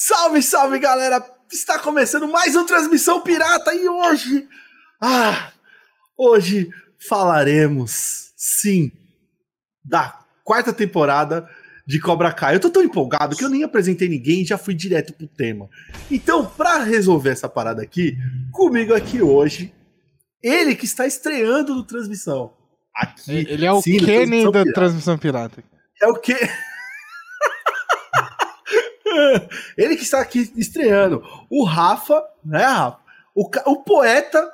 Salve, salve, galera! Está começando mais uma transmissão pirata e hoje, ah, hoje falaremos, sim, da quarta temporada de Cobra Kai. Eu tô tão empolgado que eu nem apresentei ninguém e já fui direto pro tema. Então, para resolver essa parada aqui, comigo aqui hoje, ele que está estreando no transmissão. Aqui. Ele é o sim, Kenny da pirata. transmissão pirata. É o que? Ele que está aqui estreando. O Rafa, né, Rafa? O, o poeta,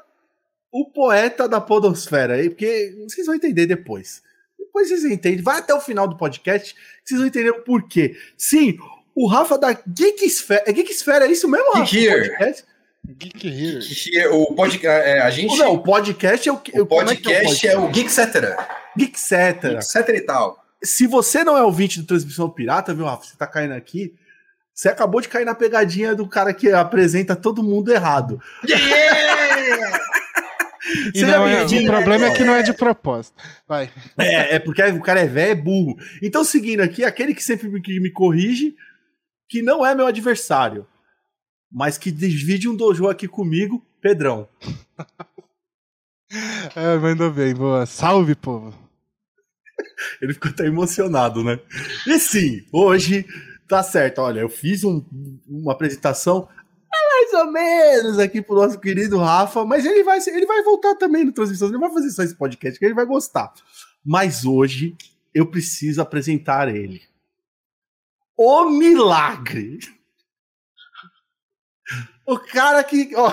o poeta da podosfera aí, porque vocês vão entender depois. Depois vocês entendem. Vai até o final do podcast, vocês vão entender o porquê. Sim, o Rafa da Geeksfera. É Geeksfera, é isso mesmo, Rafa? Geek Here. Geek Here. Geek Here. O podcast, é, a gente... Não, o podcast é o... O podcast é, é, o Geekcetera. Geekcetera. Geekcetera e tal. Se você não é ouvinte do Transmissão Pirata, viu, Rafa? Você tá caindo aqui você acabou de cair na pegadinha do cara que apresenta todo mundo errado. Yeah! não, é, o problema é que não é de propósito. Vai. É, é porque o cara é velho, é burro. Então, seguindo aqui, aquele que sempre me, que me corrige, que não é meu adversário, mas que divide um dojo aqui comigo, Pedrão. é, mandou bem, boa. Salve, povo. Ele ficou até emocionado, né? E sim, hoje tá certo, olha, eu fiz um, uma apresentação mais ou menos aqui pro nosso querido Rafa, mas ele vai, ele vai voltar também no Transmissão, ele vai fazer só esse podcast que ele vai gostar. Mas hoje eu preciso apresentar ele. O milagre! O cara que. Ó,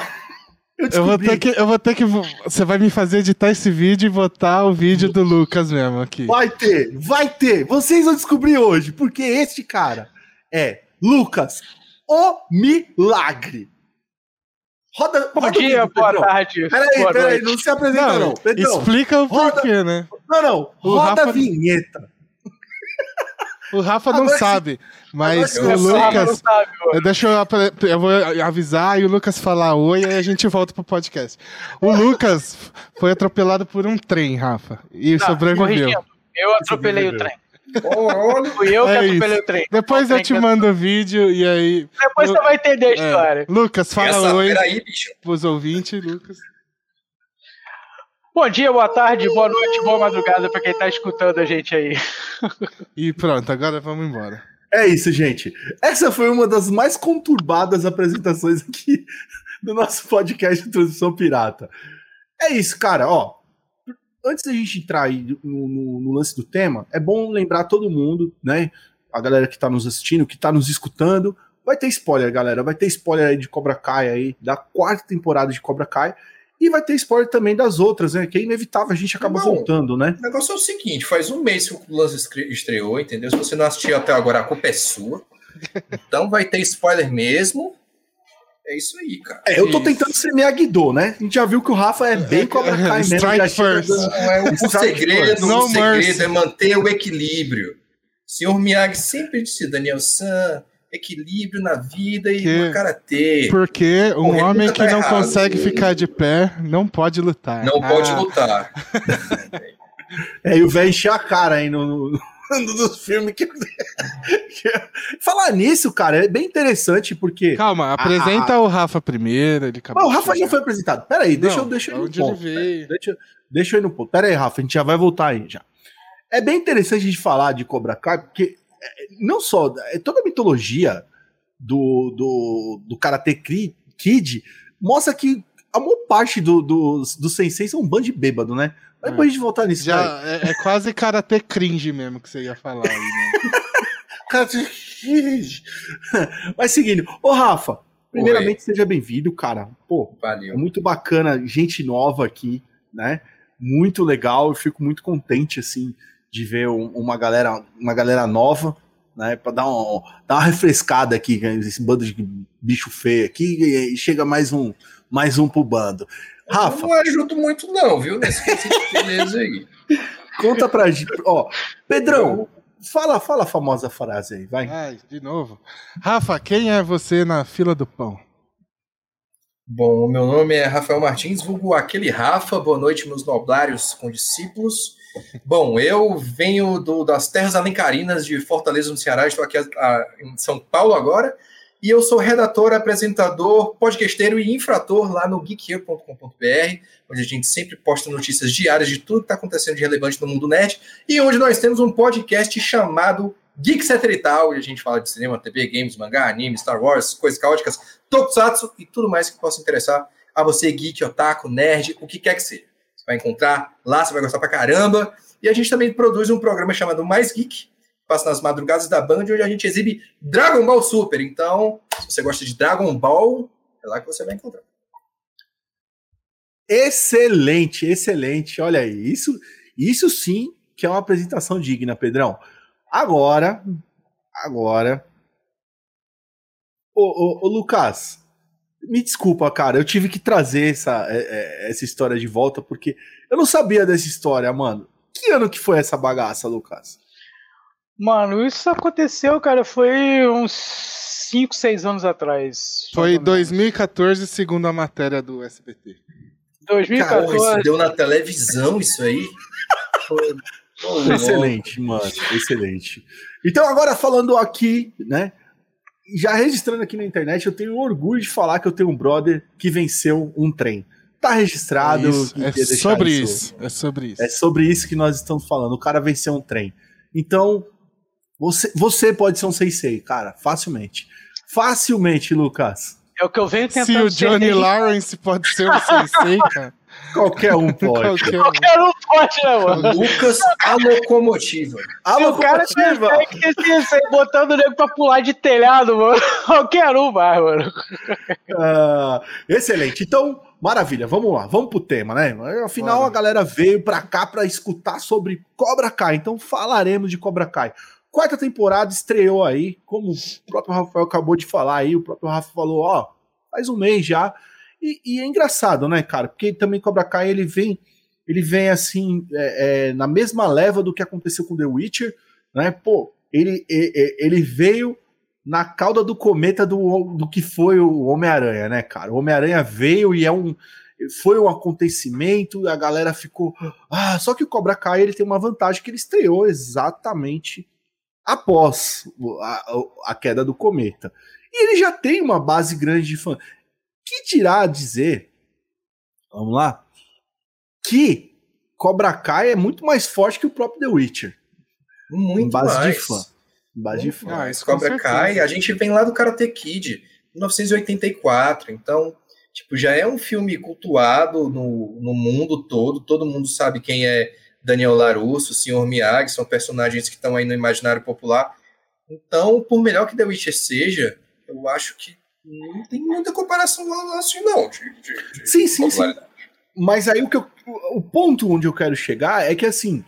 eu, eu, vou ter que. Eu vou ter que. Você vai me fazer editar esse vídeo e botar o vídeo do Lucas mesmo aqui. Vai ter, vai ter. Vocês vão descobrir hoje, porque este cara é Lucas, o milagre. Roda, Bom roda dia, vídeo, boa tarde. Peraí, peraí, não se apresenta não. não. explica o roda, porquê, né? Não, não, o roda Rafa... a vinheta. O Rafa não sabe, mas o Lucas. Sabe, deixa eu, eu vou avisar e o Lucas falar oi e a gente volta pro podcast. O Lucas foi atropelado por um trem, Rafa, e tá, sobreviveu. Eu atropelei o trem. Fui eu que é atropelei o trem. Depois o eu te mando o vídeo e aí. Depois você vai entender a é. história. Lucas, fala Essa, oi peraí, bicho. pros ouvintes, Lucas. Bom dia, boa tarde, boa noite, boa madrugada pra quem tá escutando a gente aí. E pronto, agora vamos embora. É isso, gente. Essa foi uma das mais conturbadas apresentações aqui do nosso podcast de Transição Pirata. É isso, cara, ó antes da gente entrar aí no, no, no, lance do tema, é bom lembrar todo mundo, né? A galera que tá nos assistindo, que tá nos escutando. Vai ter spoiler, galera. Vai ter spoiler aí de Cobra Kai aí, da quarta temporada de Cobra Kai. E vai ter spoiler também das outras, né? Que é inevitável, a gente acaba não, voltando, né? O negócio é o seguinte: faz um mês que o lance estreou, entendeu? Se você não assistiu até agora, a culpa é sua. Então vai ter spoiler mesmo. É isso aí, cara. É, eu tô tentando ser Miyagi-Do, né? A gente já viu que o Rafa é bem Cobra Kai mesmo. Strike first. É, o, segredo, o segredo é manter o equilíbrio. O senhor Miyagi sempre disse, Daniel San, equilíbrio na vida e no karatê. Porque um homem que tá não errado. consegue ficar de pé não pode lutar. Não ah. pode lutar. é, e o velho encher a cara aí no, falando dos filmes que... Falar nisso, cara, é bem interessante porque. Calma, apresenta o Rafa primeiro. Ele acabou. Ah, o Rafa já foi apresentado. Pera aí, deixa, eu, deixa eu ir no ponto. Deixa, deixa eu ir no ponto. Pera aí, Rafa, a gente já vai voltar aí já. É bem interessante a gente falar de Cobra Kai, porque é, não só. É toda a mitologia do, do, do Karate Kid mostra que a maior parte do, do, do sensei são um bando de bêbado, né? Mas depois a gente voltar nisso. Já, é, é, quase karate cringe mesmo que você ia falar aí, né? karate cringe. Mas seguindo, ô Rafa, primeiramente Oi. seja bem-vindo, cara. Pô, Valeu. É muito bacana, gente nova aqui, né? Muito legal, eu fico muito contente, assim, de ver uma galera, uma galera nova, né? Pra dar, um, dar uma refrescada aqui, esse bando de bicho feio aqui, e chega mais um, mais um pro bando. Rafa. Eu não ajudo muito, não, viu? Nesse beleza aí. Conta pra gente. Ó, Pedrão, fala, fala a famosa frase aí, vai. Ai, de novo. Rafa, quem é você na fila do pão? Bom, o meu nome é Rafael Martins, vulgo aquele Rafa. Boa noite, meus noblários com discípulos. Bom, eu venho do, das terras alencarinas de Fortaleza, no Ceará. Estou aqui a, a, em São Paulo agora. E eu sou redator, apresentador, podcasteiro e infrator lá no geekhere.com.br, onde a gente sempre posta notícias diárias de tudo que está acontecendo de relevante no mundo nerd, e onde nós temos um podcast chamado Geek e tal, onde a gente fala de cinema, TV, games, mangá, anime, Star Wars, coisas caóticas, tokusatsu e tudo mais que possa interessar a você, geek, otaku, nerd, o que quer que seja. Você vai encontrar lá, você vai gostar pra caramba. E a gente também produz um programa chamado Mais Geek, passa nas madrugadas da Band, onde a gente exibe Dragon Ball Super. Então, se você gosta de Dragon Ball, é lá que você vai encontrar. Excelente, excelente. Olha aí, isso, isso sim que é uma apresentação digna, Pedrão. Agora, agora. Ô, ô, ô Lucas, me desculpa, cara, eu tive que trazer essa, é, é, essa história de volta, porque eu não sabia dessa história, mano. Que ano que foi essa bagaça, Lucas? Mano, isso aconteceu, cara, foi uns 5, 6 anos atrás. Foi 2014, segundo a matéria do SBT. 2014. Cara, isso deu na televisão isso aí? Foi... Oh, excelente, mano, excelente. Então, agora falando aqui, né? Já registrando aqui na internet, eu tenho orgulho de falar que eu tenho um brother que venceu um trem. Tá registrado. É, é sobre isso, isso. É sobre isso. É sobre isso que nós estamos falando. O cara venceu um trem. Então, você, você pode ser um Sensei, cara, facilmente. Facilmente, Lucas. É o que eu venho tentando Se o Johnny Lawrence pode ser um Sensei, cara. Qualquer um pode. Qualquer, Qualquer um pode, né, mano? Lucas, a locomotiva. A Se locomotiva. O cara que botando o nego pra pular de telhado, mano. Qualquer um vai, mano. Uh, excelente. Então, maravilha. Vamos lá. Vamos pro tema, né? Afinal, a galera veio pra cá pra escutar sobre Cobra Kai. Então, falaremos de Cobra Kai. Quarta temporada estreou aí, como o próprio Rafael acabou de falar aí, o próprio Rafa falou, ó, faz um mês já. E, e é engraçado, né, cara? Porque também Cobra Kai ele vem, ele vem assim, é, é, na mesma leva do que aconteceu com The Witcher, né? Pô, ele, ele veio na cauda do cometa do, do que foi o Homem-Aranha, né, cara? O Homem-Aranha veio e é um foi um acontecimento, a galera ficou, ah, só que o Cobra Kai ele tem uma vantagem que ele estreou exatamente após a, a, queda do cometa. E ele já tem uma base grande de fãs. Que dirá dizer, vamos lá, que Cobra Kai é muito mais forte que o próprio The Witcher. Muito em base mais. de fã. Em base de fã. Mais. Cobra Kai, a gente vem lá do Karate Kid, 1984, então, tipo, já é um filme cultuado no, no mundo todo, todo mundo sabe quem é Daniel Larusso, o Sr. Miyagi, são personagens que estão aí no imaginário popular. Então, por melhor que The Witcher seja, eu acho que não tem muita comparação assim, não. De, de, de sim, sim, sim. Mas aí o, que eu, o ponto onde eu quero chegar é que assim.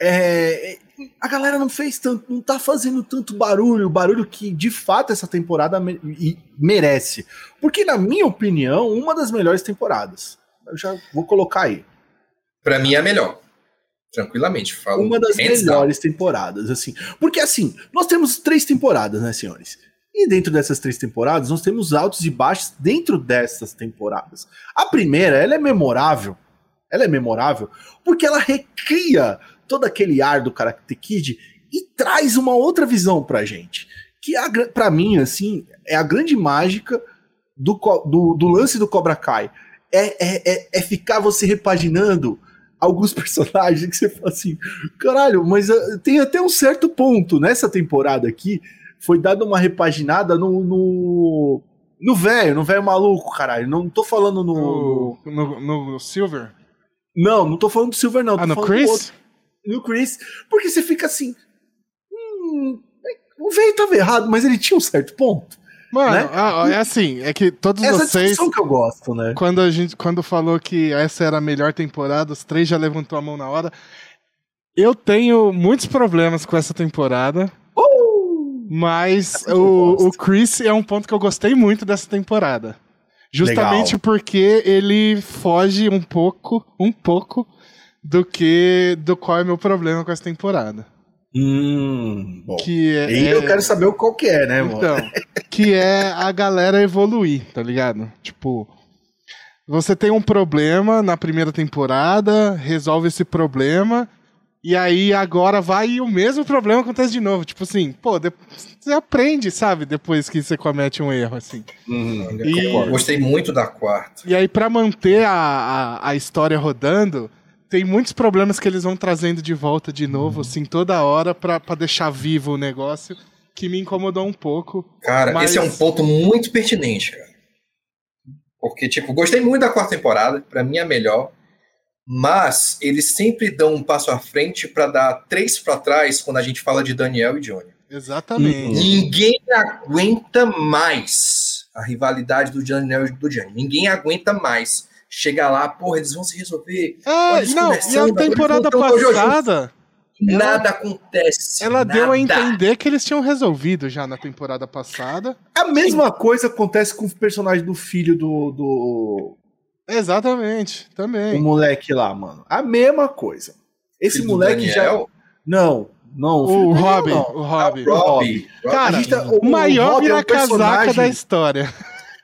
É, a galera não fez tanto, não tá fazendo tanto barulho, barulho que de fato essa temporada me, merece. Porque, na minha opinião, uma das melhores temporadas. Eu já vou colocar aí. Para mim é a melhor. Tranquilamente, falo. Uma das melhores down. temporadas, assim. Porque, assim, nós temos três temporadas, né, senhores? E dentro dessas três temporadas, nós temos altos e baixos dentro dessas temporadas. A primeira, ela é memorável. Ela é memorável porque ela recria todo aquele ar do Karate Kid e traz uma outra visão pra gente. Que, é para mim, assim, é a grande mágica do, do, do lance do Cobra Kai. É, é, é, é ficar você repaginando alguns personagens que você fala assim, caralho, mas uh, tem até um certo ponto nessa temporada aqui, foi dada uma repaginada no. no... No velho, no velho maluco, caralho. Não tô falando no no, no. no, Silver? Não, não tô falando do Silver, não. Ah, no Chris? No Chris. Porque você fica assim. Hum, o velho tava errado, mas ele tinha um certo ponto. Mano, né? é assim, é que todos essa vocês. que eu gosto, né? Quando a gente quando falou que essa era a melhor temporada, os três já levantou a mão na hora. Eu tenho muitos problemas com essa temporada. Uh! Mas o, o Chris é um ponto que eu gostei muito dessa temporada. Justamente Legal. porque ele foge um pouco, um pouco do que do qual é meu problema com essa temporada. Hum, bom. Que é, e eu quero saber qual que é, né, mano? Então, que é a galera evoluir, tá ligado? Tipo, você tem um problema na primeira temporada, resolve esse problema E aí agora vai e o mesmo problema acontece de novo. Tipo assim, pô, você aprende, sabe, depois que você comete um erro, assim. Uhum, e... Gostei muito da quarta. E aí, para manter a, a, a, história rodando, tem muitos problemas que eles vão trazendo de volta de novo, uhum. assim, toda hora, pra, pra deixar vivo o negócio, que me incomodou um pouco. Cara, mas... esse é um ponto muito pertinente, cara. Porque, tipo, gostei muito da quarta temporada, para mim é a melhor mas eles sempre dão um passo à frente para dar três para trás quando a gente fala de Daniel e Johnny. Exatamente. Ninguém aguenta mais a rivalidade do Daniel e do Johnny. Ninguém aguenta mais. Chega lá, porra, eles vão se resolver. É, não, e a temporada passada. Nada ela, acontece. Ela nada. deu a entender que eles tinham resolvido já na temporada passada. A mesma Sim. coisa acontece com o personagem do filho do, do Exatamente, também. O moleque lá, mano. A mesma coisa. Esse Filho moleque já. Não, não. O, o Robin. O Robin. O Robin. Cara, tá, o, maior é um casaca da história.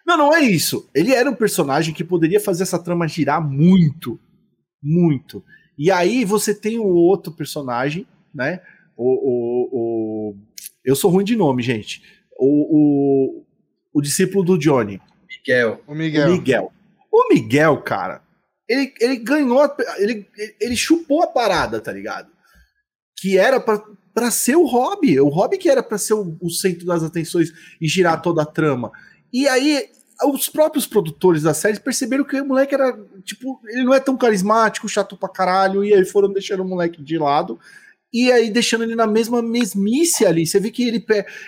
Não, não é isso. Ele era um personagem que poderia fazer essa trama girar muito. Muito. E aí você tem o outro personagem, né? O, o, o... Eu sou ruim de nome, gente. O, o, o discípulo do Johnny. Miguel. O Miguel. O Miguel. O Miguel, cara, ele, ele ganhou, ele, ele chupou a parada, tá ligado? Que era pra, pra ser o hobby. O hobby que era pra ser o, o centro das atenções e girar toda a trama. E aí, os próprios produtores da série perceberam que o moleque era, tipo, ele não é tão carismático, chato pra caralho, e aí foram deixando o moleque de lado. E aí deixando ele na mesma mesmice ali. Você vê que ele,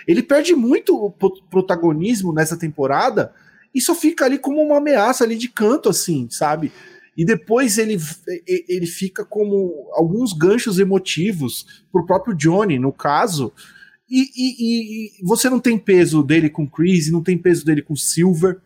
ele perde muito o protagonismo nessa temporada e só fica ali como uma ameaça ali de canto, assim, sabe? E depois ele, ele fica como alguns ganchos emotivos pro próprio Johnny, no caso. E, e, e você não tem peso dele com Chris, não tem peso dele com Silver.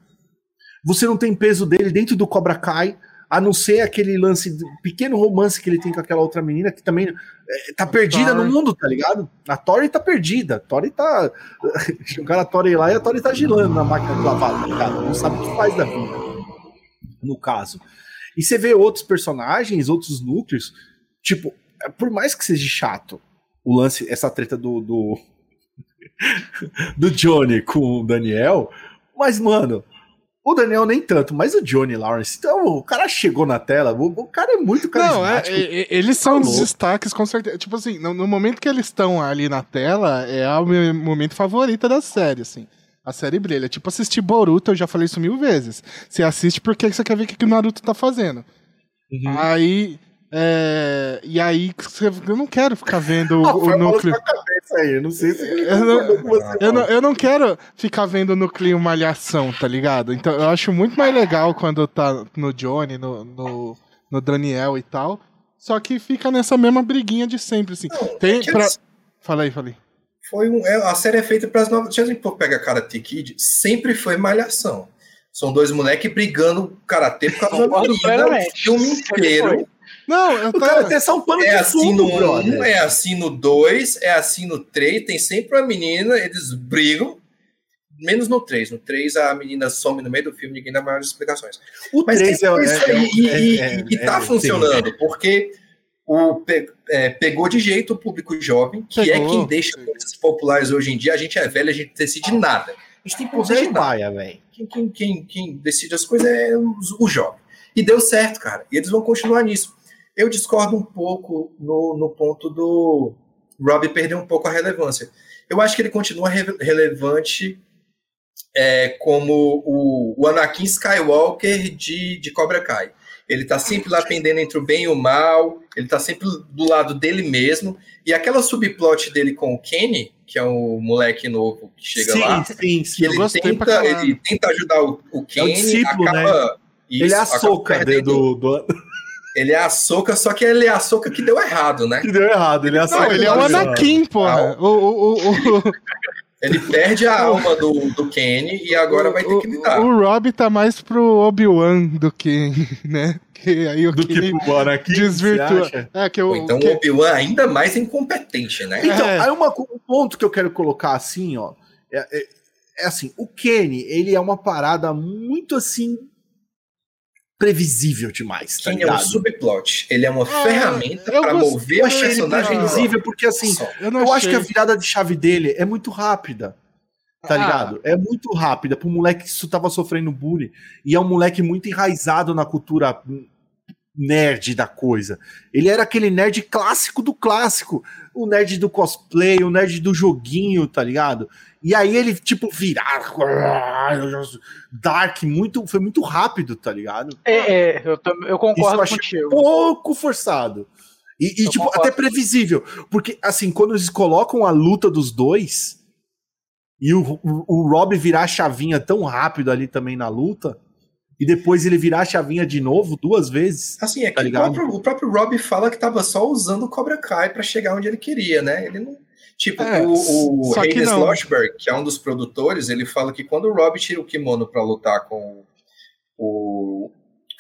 Você não tem peso dele dentro do Cobra Kai a não ser aquele lance, pequeno romance que ele tem com aquela outra menina que também é, tá perdida no mundo, tá ligado? A Tori tá perdida. A Tori tá. Jogaram a Tori lá e a Tori tá girando na máquina de lavar, tá ligado? Não sabe o que faz da vida. No caso. E você vê outros personagens, outros núcleos, tipo, é, por mais que seja chato o lance, essa treta do. do, do Johnny com o Daniel, mas, mano, o Daniel nem tanto, mas o Johnny Lawrence, então o cara chegou na tela, o, o cara é muito carismático. Não, é, é, eles são tá destaques com certeza. Tipo assim, no, no, momento que eles estão ali na tela, é o meu momento favorito da série, assim. A série brilha. Tipo assistir Boruto, eu já falei isso mil vezes. Você assiste porque você quer ver o que o Naruto tá fazendo. Uhum. Aí é, e aí, eu não quero ficar vendo o, o núcleo. Eu não sei se eu não, eu, não, eu não quero ficar vendo o núcleo malhação, tá ligado? Então eu acho muito mais legal quando tá no Johnny, no, no, no Daniel e tal. Só que fica nessa mesma briguinha de sempre, assim. Não, Tem é pra... Fala aí, fala aí. Foi um, é, a série é feita para as novas. Se a gente pega Karate Kid, sempre foi malhação. São dois moleques brigando karatê por causa da menina o filme inteiro. Não, eu tô... O cara tem só um pano é de assim fundo, no brother. Um, é assim no 2, é assim no 3, tem sempre uma menina, eles brigam, menos no 3. No 3 a menina some no meio do filme, ninguém dá maiores explicações. O Mas 3 é, é, é, e, e, é, e tá funcionando, sim. porque o, é, pegou de jeito o público jovem, que pegou. é quem deixa coisas populares hoje em dia. A gente é velho, a gente decide nada. A gente tem poder de baia, velho. Quem, quem, quem, quem, decide as coisas é o, o jovem. E deu certo, cara. E eles vão continuar nisso. Eu discordo um pouco no, no ponto do Robbie perder um pouco a relevância. Eu acho que ele continua re relevante é, como o, o, Anakin Skywalker de, de Cobra Kai. Ele tá sempre lá pendendo entre o bem e o mal, ele tá sempre do lado dele mesmo. E aquela subplot dele com o Kenny, que é o moleque novo que chega sim, lá, sim, sim. ele, tenta, ele tenta ajudar o, o Kenny, é o discípulo, acaba, né? Isso, ele é a soca do, do, ele é a soca, só que ele é a soca que deu errado, né? Que deu errado, ele é a soca. Não, ele é o Anakin, porra. O, o, o, ele perde a alma do, do Kenny e agora vai ter que lidar. O Rob tá mais pro Obi-Wan do que, né? Que aí o do que pro Anakin, desvirtua. É, que eu, então que... o Obi-Wan ainda mais incompetente, né? Então, é. aí uma, um ponto que eu quero colocar assim, ó. É, é, é assim, o Kenny, ele é uma parada muito assim previsível demais. Tá Quem ligado? é o subplot? Ele é uma é, ferramenta para mover o personagem previsível, porque assim, eu, eu acho que a virada de chave dele é muito rápida. Tá ah. ligado? É muito rápida. Pro moleque que isso tava sofrendo bullying. E é um moleque muito enraizado na cultura nerd da coisa. Ele era aquele nerd clássico do clássico. O nerd do cosplay, o nerd do joguinho, tá ligado? E aí ele, tipo, virar. Dark, muito, foi muito rápido, tá ligado? É, é eu, eu concordo Isso eu contigo. Pouco forçado. E, e tipo, concordo. até previsível. Porque, assim, quando eles colocam a luta dos dois e o, o, o Rob virar a chavinha tão rápido ali também na luta, e depois ele virar a chavinha de novo duas vezes. Assim, é tá que o próprio, o próprio Rob fala que tava só usando o Cobra Kai para chegar onde ele queria, né? Ele não. Tipo, é, o, o Loschberg, que é um dos produtores, ele fala que quando o Rob tira o kimono para lutar com o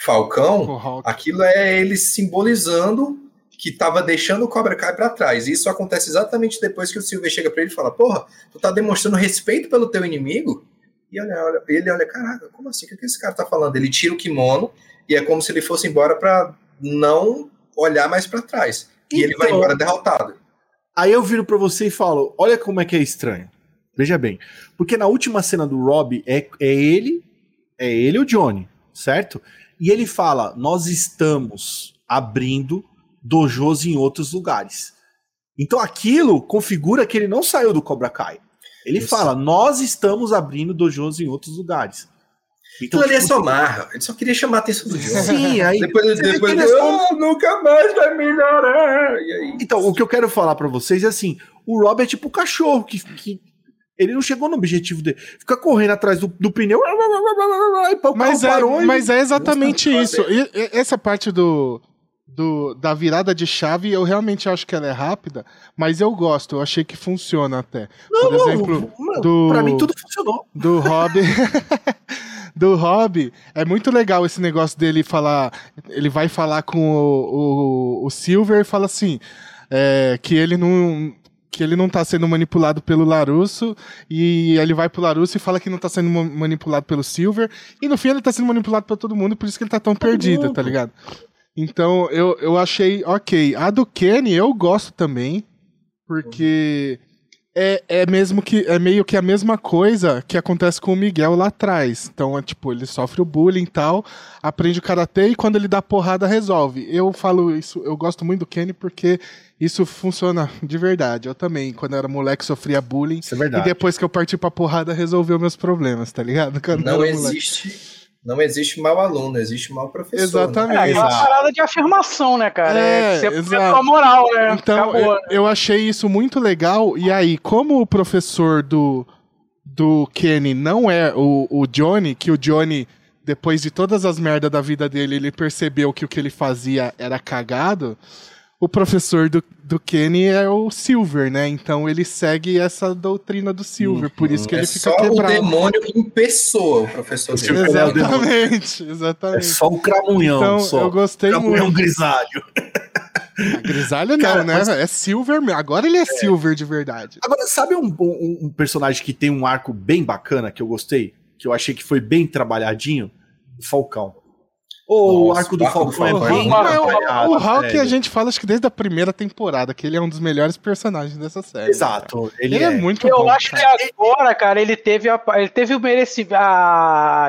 Falcão, aquilo é ele simbolizando que tava deixando o Cobra Kai para trás. E isso acontece exatamente depois que o Silver chega para ele e fala: Porra, tu tá demonstrando respeito pelo teu inimigo? E olha, olha, ele olha, caraca, como assim? O que esse cara tá falando? Ele tira o kimono e é como se ele fosse embora para não olhar mais para trás. E então, ele vai então, embora derrotado. Aí eu viro para você e falo: olha como é que é estranho. Veja bem. Porque na última cena do Rob é, é ele, é ele o Johnny, certo? E ele fala: nós estamos abrindo dojos em outros lugares. Então aquilo configura que ele não saiu do Cobra Kai. Ele Isso. fala: nós estamos abrindo dojos em outros lugares. Então, ele é tipo, só marra, ele só queria chamar a atenção do jogo. Sim, aí. depois depois ele oh, nunca mais vai melhorar. Então, o que eu quero falar para vocês é assim: o Rob é tipo o cachorro que, que ele não chegou no objetivo dele. Fica correndo atrás do, do pneu. Mas é, mas é exatamente isso. E, e, essa parte do, do, da virada de chave, eu realmente acho que ela é rápida, mas eu gosto, eu achei que funciona até. Não, Por exemplo, não, do, pra mim tudo funcionou. Do Hobby. do Hobby, é muito legal esse negócio dele falar. Ele vai falar com o, o, o Silver e fala assim: é, que ele não que ele não tá sendo manipulado pelo Larusso, e ele vai pro Larusso e fala que não tá sendo manipulado pelo Silver, e no fim ele tá sendo manipulado por todo mundo, por isso que ele tá tão perdido, tá ligado? Então eu, eu achei ok. A do Kenny eu gosto também, porque é, é mesmo que é meio que a mesma coisa que acontece com o Miguel lá atrás. Então, é tipo, ele sofre o bullying e tal, aprende o karatê e quando ele dá porrada resolve. Eu falo isso, eu gosto muito do Kenny porque isso funciona de verdade. Eu também, quando eu era moleque, sofria bullying. Isso é verdade. E depois que eu parti pra porrada, resolveu meus problemas, tá ligado? Quando Não existe. Não existe mau aluno, existe mau professor. Né? Exatamente. Né? É, é uma parada de afirmação, né, cara? É, é você a moral, né? Então, Acabou, eu, né? eu achei isso muito legal. E aí, como o professor do, do Kenny não é o, o Johnny, que o Johnny, depois de todas as merdas da vida dele, ele percebeu que o que ele fazia era cagado o professor do, do Kenny é o Silver, né? Então ele segue essa doutrina do Silver, por isso que é ele fica só quebrado. o demônio em pessoa, o professor dele. Exatamente, exatamente. É só o cramunhão, então, só. eu gostei cramunhão muito. grisalho. Ah, grisalho não, né? Mas... É Silver, agora ele é, é, Silver de verdade. Agora, sabe um, um, um personagem que tem um arco bem bacana que eu gostei? Que eu achei que foi bem trabalhadinho? O Falcão. Ou o arco do Falcão é bem O, o Hulk a gente fala acho que desde a primeira temporada, que ele é um dos melhores personagens dessa série. Exato. Ele, ele é. é. muito Eu bom. Eu acho cara. que agora, cara, ele teve, a, ele teve o merecimento.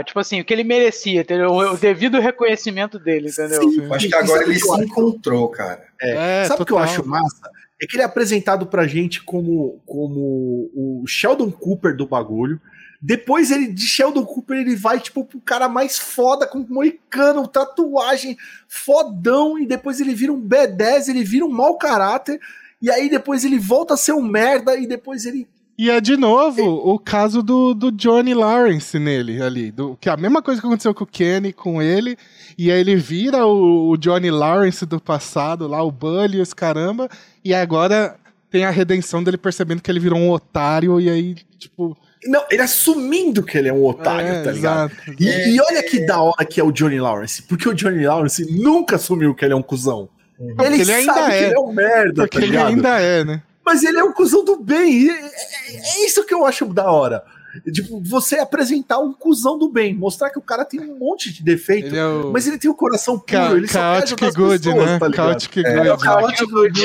Tipo assim, o que ele merecia, entendeu? O devido reconhecimento dele, entendeu? Sim, Sim. Acho que agora ele se encontrou, cara. É. é Sabe o que eu acho massa? É que ele é apresentado pra gente como, como o Sheldon Cooper do bagulho. Depois ele de Sheldon Cooper ele vai tipo pro cara mais foda com moicano, tatuagem, fodão e depois ele vira um B10, ele vira um mau caráter e aí depois ele volta a ser um merda e depois ele e é de novo o caso do, do Johnny Lawrence nele ali. Do, que é a mesma coisa que aconteceu com o Kenny, com ele. E aí ele vira o, o Johnny Lawrence do passado, lá, o Bully, os caramba. E agora tem a redenção dele percebendo que ele virou um otário. E aí, tipo, não, ele assumindo que ele é um otário, é, tá ligado? Exato. E, é, e, olha que da hora que é o Johnny Lawrence, porque o Johnny Lawrence nunca assumiu que ele é um cuzão. Uhum. Ele, ele ainda é. ele é um merda, porque tá ele ainda é, né? Mas ele é um cuzão do bem. É, é, é, isso que eu acho da hora. Tipo, você apresentar um cuzão do bem, mostrar que o cara tem um monte de defeito, ele é o... mas ele tem o um coração puro, Ca ele chaotic good, pessoas, né? Tá chaotic good. É, chaotic good.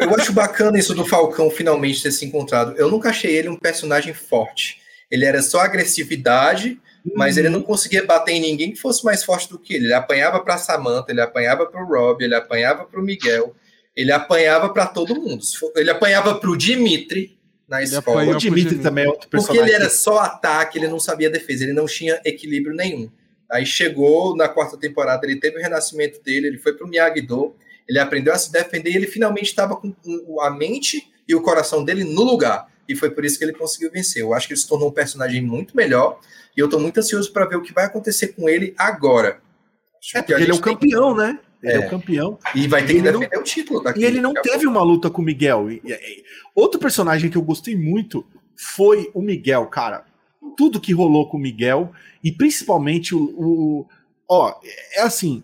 Eu, acho bacana isso do Falcão finalmente ter se encontrado. Eu nunca achei ele um personagem forte. Ele era só agressividade, mas ele não uhum. conseguia bater em ninguém que fosse mais forte do que ele. Ele apanhava para Samantha, ele apanhava para o Rob, ele apanhava para o Miguel, ele apanhava para todo mundo. Ele apanhava para o Dimitri, na escola. O Dimitri também é outro personagem. Porque ele era só ataque, ele não sabia defesa, ele não tinha equilíbrio nenhum. Aí chegou na quarta temporada, ele teve o renascimento dele, ele foi pro Miyagi-Do, ele aprendeu a se defender e ele finalmente estava com a mente e o coração dele no lugar. E foi por isso que ele conseguiu vencer. Eu acho que ele se tornou um personagem muito melhor e eu estou muito ansioso para ver o que vai acontecer com ele agora. É, porque ele é o campeão, que... né? Ele é. é. o campeão. E vai ter que defender não, o título daqui. E ele não teve uma luta com o Miguel. E, e, outro personagem que eu gostei muito foi o Miguel, cara. Tudo que rolou com o Miguel e principalmente o, o ó, é assim,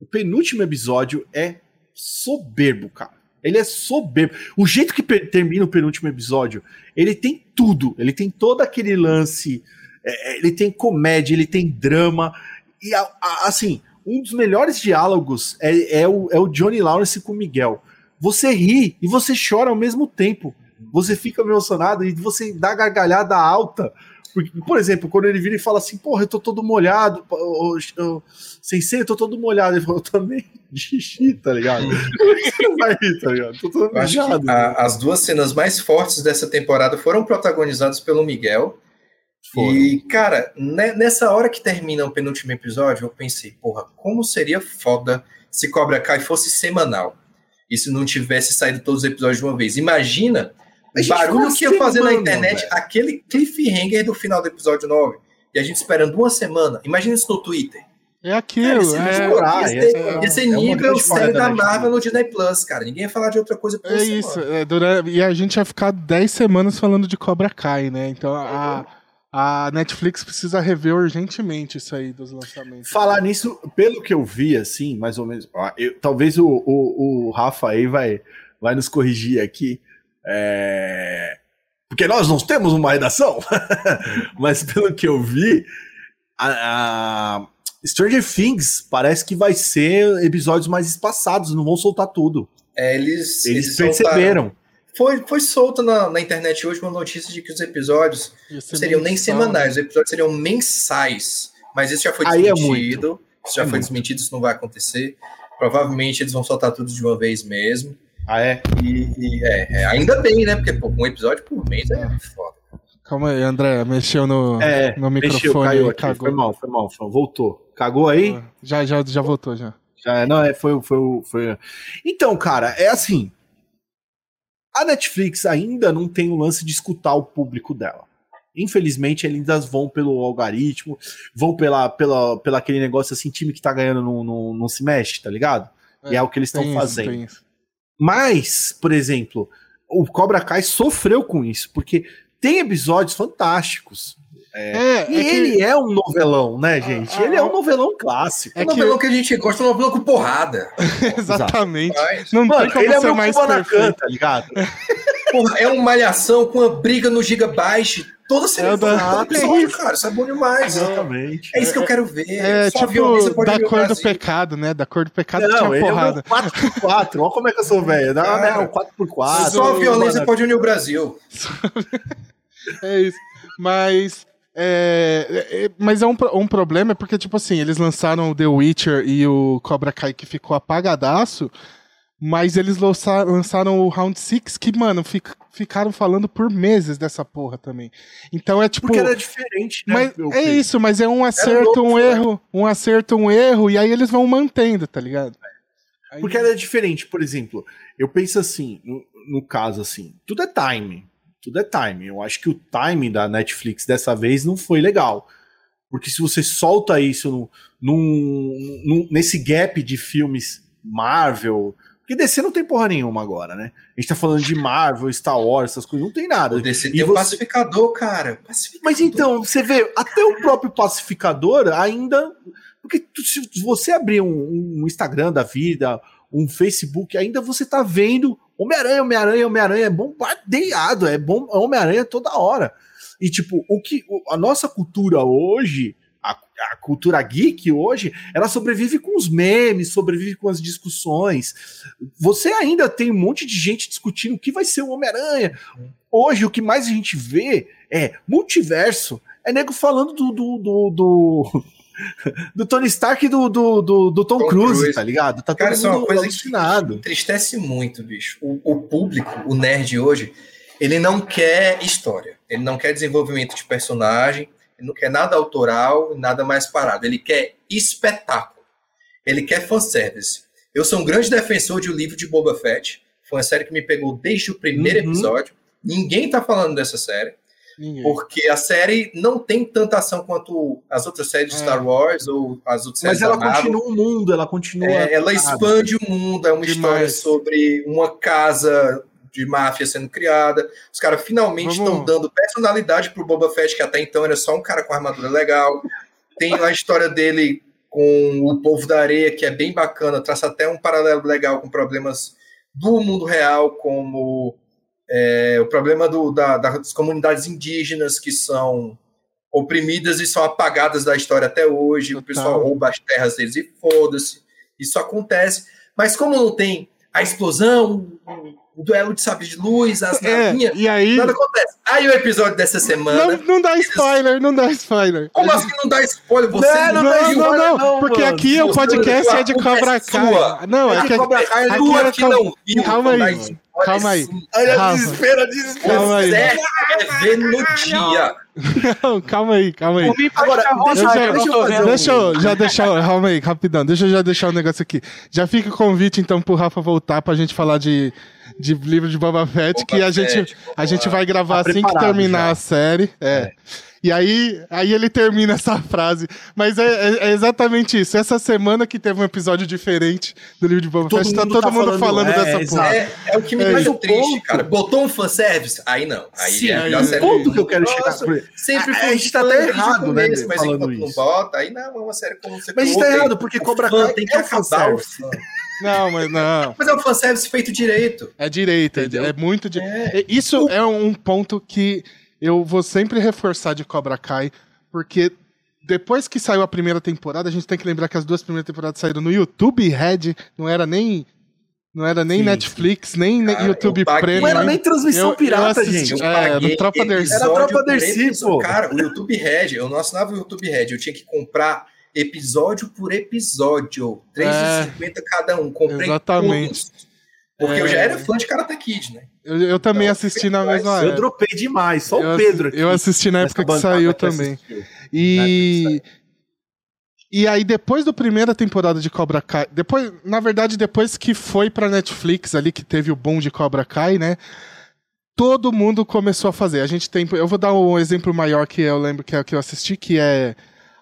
o penúltimo episódio é soberbo, cara. Ele é soberbo. O jeito que termina o penúltimo episódio, ele tem tudo. Ele tem todo aquele lance. É, é ele tem comédia, ele tem drama. E a, a, assim, um dos melhores diálogos é, é, o, é o Johnny Lawrence com o Miguel. Você ri e você chora ao mesmo tempo. Você fica emocionado e você dá gargalhada alta. Porque, por exemplo, quando ele vira e fala assim, porra, eu tô todo molhado, sem ser, eu tô todo molhado. Ele falou, eu também de xixi, tá ligado? Vai rir, tá ligado? Tô todo mijado. as duas cenas mais fortes dessa temporada foram protagonizadas pelo Miguel foram. E, cara, nessa hora que termina o penúltimo episódio, eu pensei, porra, como seria foda se Cobra Kai fosse semanal. E se não tivesse saído todos os episódios de uma vez. Imagina o barulho que ia fazer na internet, véio. aquele cliffhanger do final do episódio 9. E a gente esperando uma semana. Imagina isso no Twitter. É aquilo, cara, é, explorar, ser, é, ser é nível série da Marvel no Disney Plus, cara. Ninguém ia falar de outra coisa por É isso, é, durante, e a gente ia ficar 10 semanas falando de Cobra Kai, né? Então a, a Netflix precisa rever urgentemente isso aí dos lançamentos. Falar nisso, pelo que eu vi, assim, mais ou menos. Eu, talvez o, o, o, Rafa aí vai, vai nos corrigir aqui. É... Porque nós não temos uma redação. Mas pelo que eu vi, a, a Stranger Things parece que vai ser episódios mais espaçados, não vão soltar tudo. É, eles, eles, eles perceberam. Soltaram foi, foi solta na, na internet hoje uma notícia de que os episódios seriam nem semanais, né? os episódios seriam mensais. Mas isso já foi Aí é desmentido. É isso já é foi muito. desmentido, isso não vai acontecer. Provavelmente eles vão soltar tudo de uma vez mesmo. Ah, é? E, e é, é, ainda bem, né? Porque pô, um episódio por mês é foda. Calma aí, André, mexeu no, é, no microfone. Mexeu, caiu aqui, cagou. Foi mal, foi mal, foi, voltou. Cagou aí? Ah, já, já, já voltou, já. Já, não, é, foi, foi, foi. Então, cara, é assim. A Netflix ainda não tem o lance de escutar o público dela. Infelizmente, eles ainda vão pelo algoritmo, vão pela, pela, pela aquele negócio assim, time que tá ganhando não, não, não se mexe, tá ligado? É, e é o que eles estão fazendo. Mas, por exemplo, o Cobra Kai sofreu com isso, porque tem episódios fantásticos. É, é, e é ele que... é um novelão, né, gente? Ah, ele é um novelão clássico. É um novelão que... que a gente gosta, um novelão com porrada. Exatamente. Não Mano, tem como ele é ser mais perfeito. tá ligado? Porra, é uma malhação com uma briga no Gigabyte toda semana. É da... episódio, cara. Isso é bom demais. Exatamente. É isso que eu quero ver. É, Só tipo, da cor do pecado, né? Da cor do pecado não, tinha porrada. É 4x4. Olha como é que eu sou velho. Dá ah, né, 4x4. Só a violência pode unir o Brasil. é isso. Mas é, é, mas é um, um problema, porque, tipo assim, eles lançaram o The Witcher e o Cobra Kai que ficou apagadaço, mas eles lançaram, o Round 6 que, mano, fic, ficaram falando por meses dessa porra também. Então é tipo. Porque era diferente, né? Mas, é isso, mas é um acerto, um né? erro, um acerto, um erro, e aí eles vão mantendo, tá ligado? Aí... Porque era diferente, por exemplo, eu penso assim, no, no caso assim, tudo é time tudo é timing. Eu acho que o timing da Netflix dessa vez não foi legal. Porque se você solta isso no, num, num, nesse gap de filmes Marvel. Porque DC não tem porra nenhuma agora, né? A gente tá falando de Marvel, Star Wars, essas coisas, não tem nada. O DC tem você... pacificador, cara. Pacificador. Mas então, você vê, até o próprio pacificador ainda. Porque se você abrir um, um Instagram da vida, um Facebook, ainda você tá vendo Homem-Aranha, Homem-Aranha, Homem-Aranha é bombardeado, é bom Homem-Aranha toda hora. E, tipo, o que a nossa cultura hoje, a, a, cultura geek hoje, ela sobrevive com os memes, sobrevive com as discussões. Você ainda tem um monte de gente discutindo o que vai ser o Homem-Aranha. Hoje, o que mais a gente vê é multiverso. É nego falando do, do, do, do do Tony Stark e do, do, do, do Tom, Tom Cruise, Cruise, tá ligado? Tá Cara, isso é uma coisa alucinado. que entristece muito, bicho. O, o, público, o nerd hoje, ele não quer história. Ele não quer desenvolvimento de personagem, ele não quer nada autoral, nada mais parado. Ele quer espetáculo. Ele quer fanservice. Eu sou um grande defensor de O Livro de Boba Fett. Foi uma série que me pegou desde o primeiro uhum. episódio. Ninguém tá falando dessa série. Ninguém. Porque a série não tem tanta ação quanto as outras séries de é. Star Wars ou as outras séries Mas ela continua o mundo, ela continua. É, ela expande o mundo, é uma Demais. história sobre uma casa de máfia sendo criada. Os caras finalmente estão dando personalidade pro Boba Fett, que até então era só um cara com armadura legal. Tem a história dele com o povo da areia, que é bem bacana, traça até um paralelo legal com problemas do mundo real, como é, o problema do, da, das comunidades indígenas que são oprimidas e são apagadas da história até hoje. Total. O pessoal rouba as terras deles e foda-se. Isso acontece. Mas como não tem a explosão, o duelo de sabres de luz, as é, navinhas, e aí... nada acontece. Aí o episódio dessa semana. Não, não dá spoiler, não dá spoiler. Como assim não dá spoiler? Você não, não, não, não, não, não, porque mano. aqui o podcast é de Cobra Kai. Não, é, é que Cobra Kai é tua que não viu. Calma aí. Calma aí. Olha, desespero, desespero. Calma aí. É ver no dia. Não, calma aí, calma aí. Agora, deixa, deixa, deixa, deixa eu já deixar. Calma aí, rapidão. Deixa eu já deixar o um negócio aqui. Já fica o convite, então, pro Rafa voltar pra gente falar de, de livro de Boba Fett, Boba que a Fett, gente, a gente vai gravar tá assim que terminar já. a série. É. é. E aí, aí ele termina essa frase. Mas é, é, é, exatamente isso. Essa semana que teve um episódio diferente do livro de Boba Fett, tá todo tá mundo falando, falando é, dessa porra. É, é, o que me é, deixa triste, ponto, cara. Botou um fanservice? Aí não. Aí Sim, é a série. ponto que eu quero Nossa, chegar. Sempre a, a, gente tá até errado, né? Mas enquanto isso. não bota, aí não é uma série como você Mas a gente tá errado, porque Cobra Kai tem que acabar o fã. Não, mas não. Mas é um fanservice feito direito. É direito, é, é, muito direito. É. Isso é um ponto que eu vou sempre reforçar de Cobra Kai, porque depois que saiu a primeira temporada, a gente tem que lembrar que as duas primeiras temporadas saíram no YouTube Red, não era nem não era nem sim, Netflix, sim. nem Cara, YouTube Premium. Não era nem transmissão eu, pirata, eu assisti, gente. É, no Tropa Dercy. Era Tropa Dercy, pô. Cara, o YouTube Red, eu não assinava o YouTube Red, eu tinha que comprar episódio por episódio, R$3,50 é, cada um. Comprei exatamente. Todos. Porque é... eu já era fã de Karate Kid, né? Eu, eu também então, assisti na mesma época. Eu dropei demais, só eu o Pedro aqui. Eu assisti na época que saiu também. E... E aí, depois da primeira temporada de Cobra Kai, depois, na verdade, depois que foi pra Netflix ali, que teve o boom de Cobra Kai, né? Todo mundo começou a fazer. A gente tem. Eu vou dar um exemplo maior que eu lembro que é o que eu assisti, que é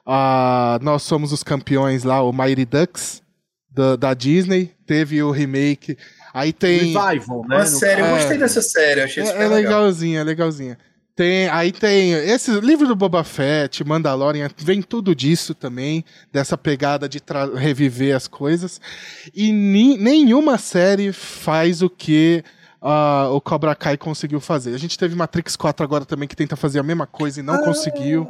a Nós Somos os Campeões lá, o Mighty Ducks, da, da Disney. Teve o remake. Aí tem. Revival, né? Uma série, eu gostei dessa série, achei é, é legalzinha, é legalzinha. Tem, aí tem esse livro do Boba Fett, Mandalorian, vem tudo disso também, dessa pegada de reviver as coisas. E ni nenhuma série faz o que uh, o Cobra Kai conseguiu fazer. A gente teve Matrix 4 agora também que tenta fazer a mesma coisa e não ah, conseguiu.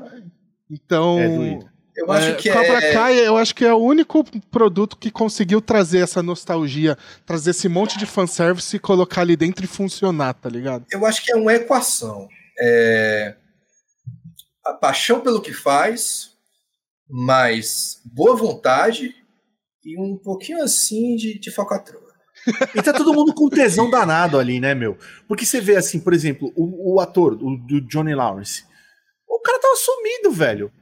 Então, é eu acho é, que Cobra é... Kai, eu acho que é o único produto que conseguiu trazer essa nostalgia, trazer esse monte de fanservice e colocar ali dentro e funcionar, tá ligado? Eu acho que é uma equação. É... A paixão pelo que faz, mais boa vontade e um pouquinho assim de, de falcatrua. E tá todo mundo com tesão danado ali, né, meu? Porque você vê assim, por exemplo, o, o ator, o, do Johnny Lawrence. O cara tava sumido, velho.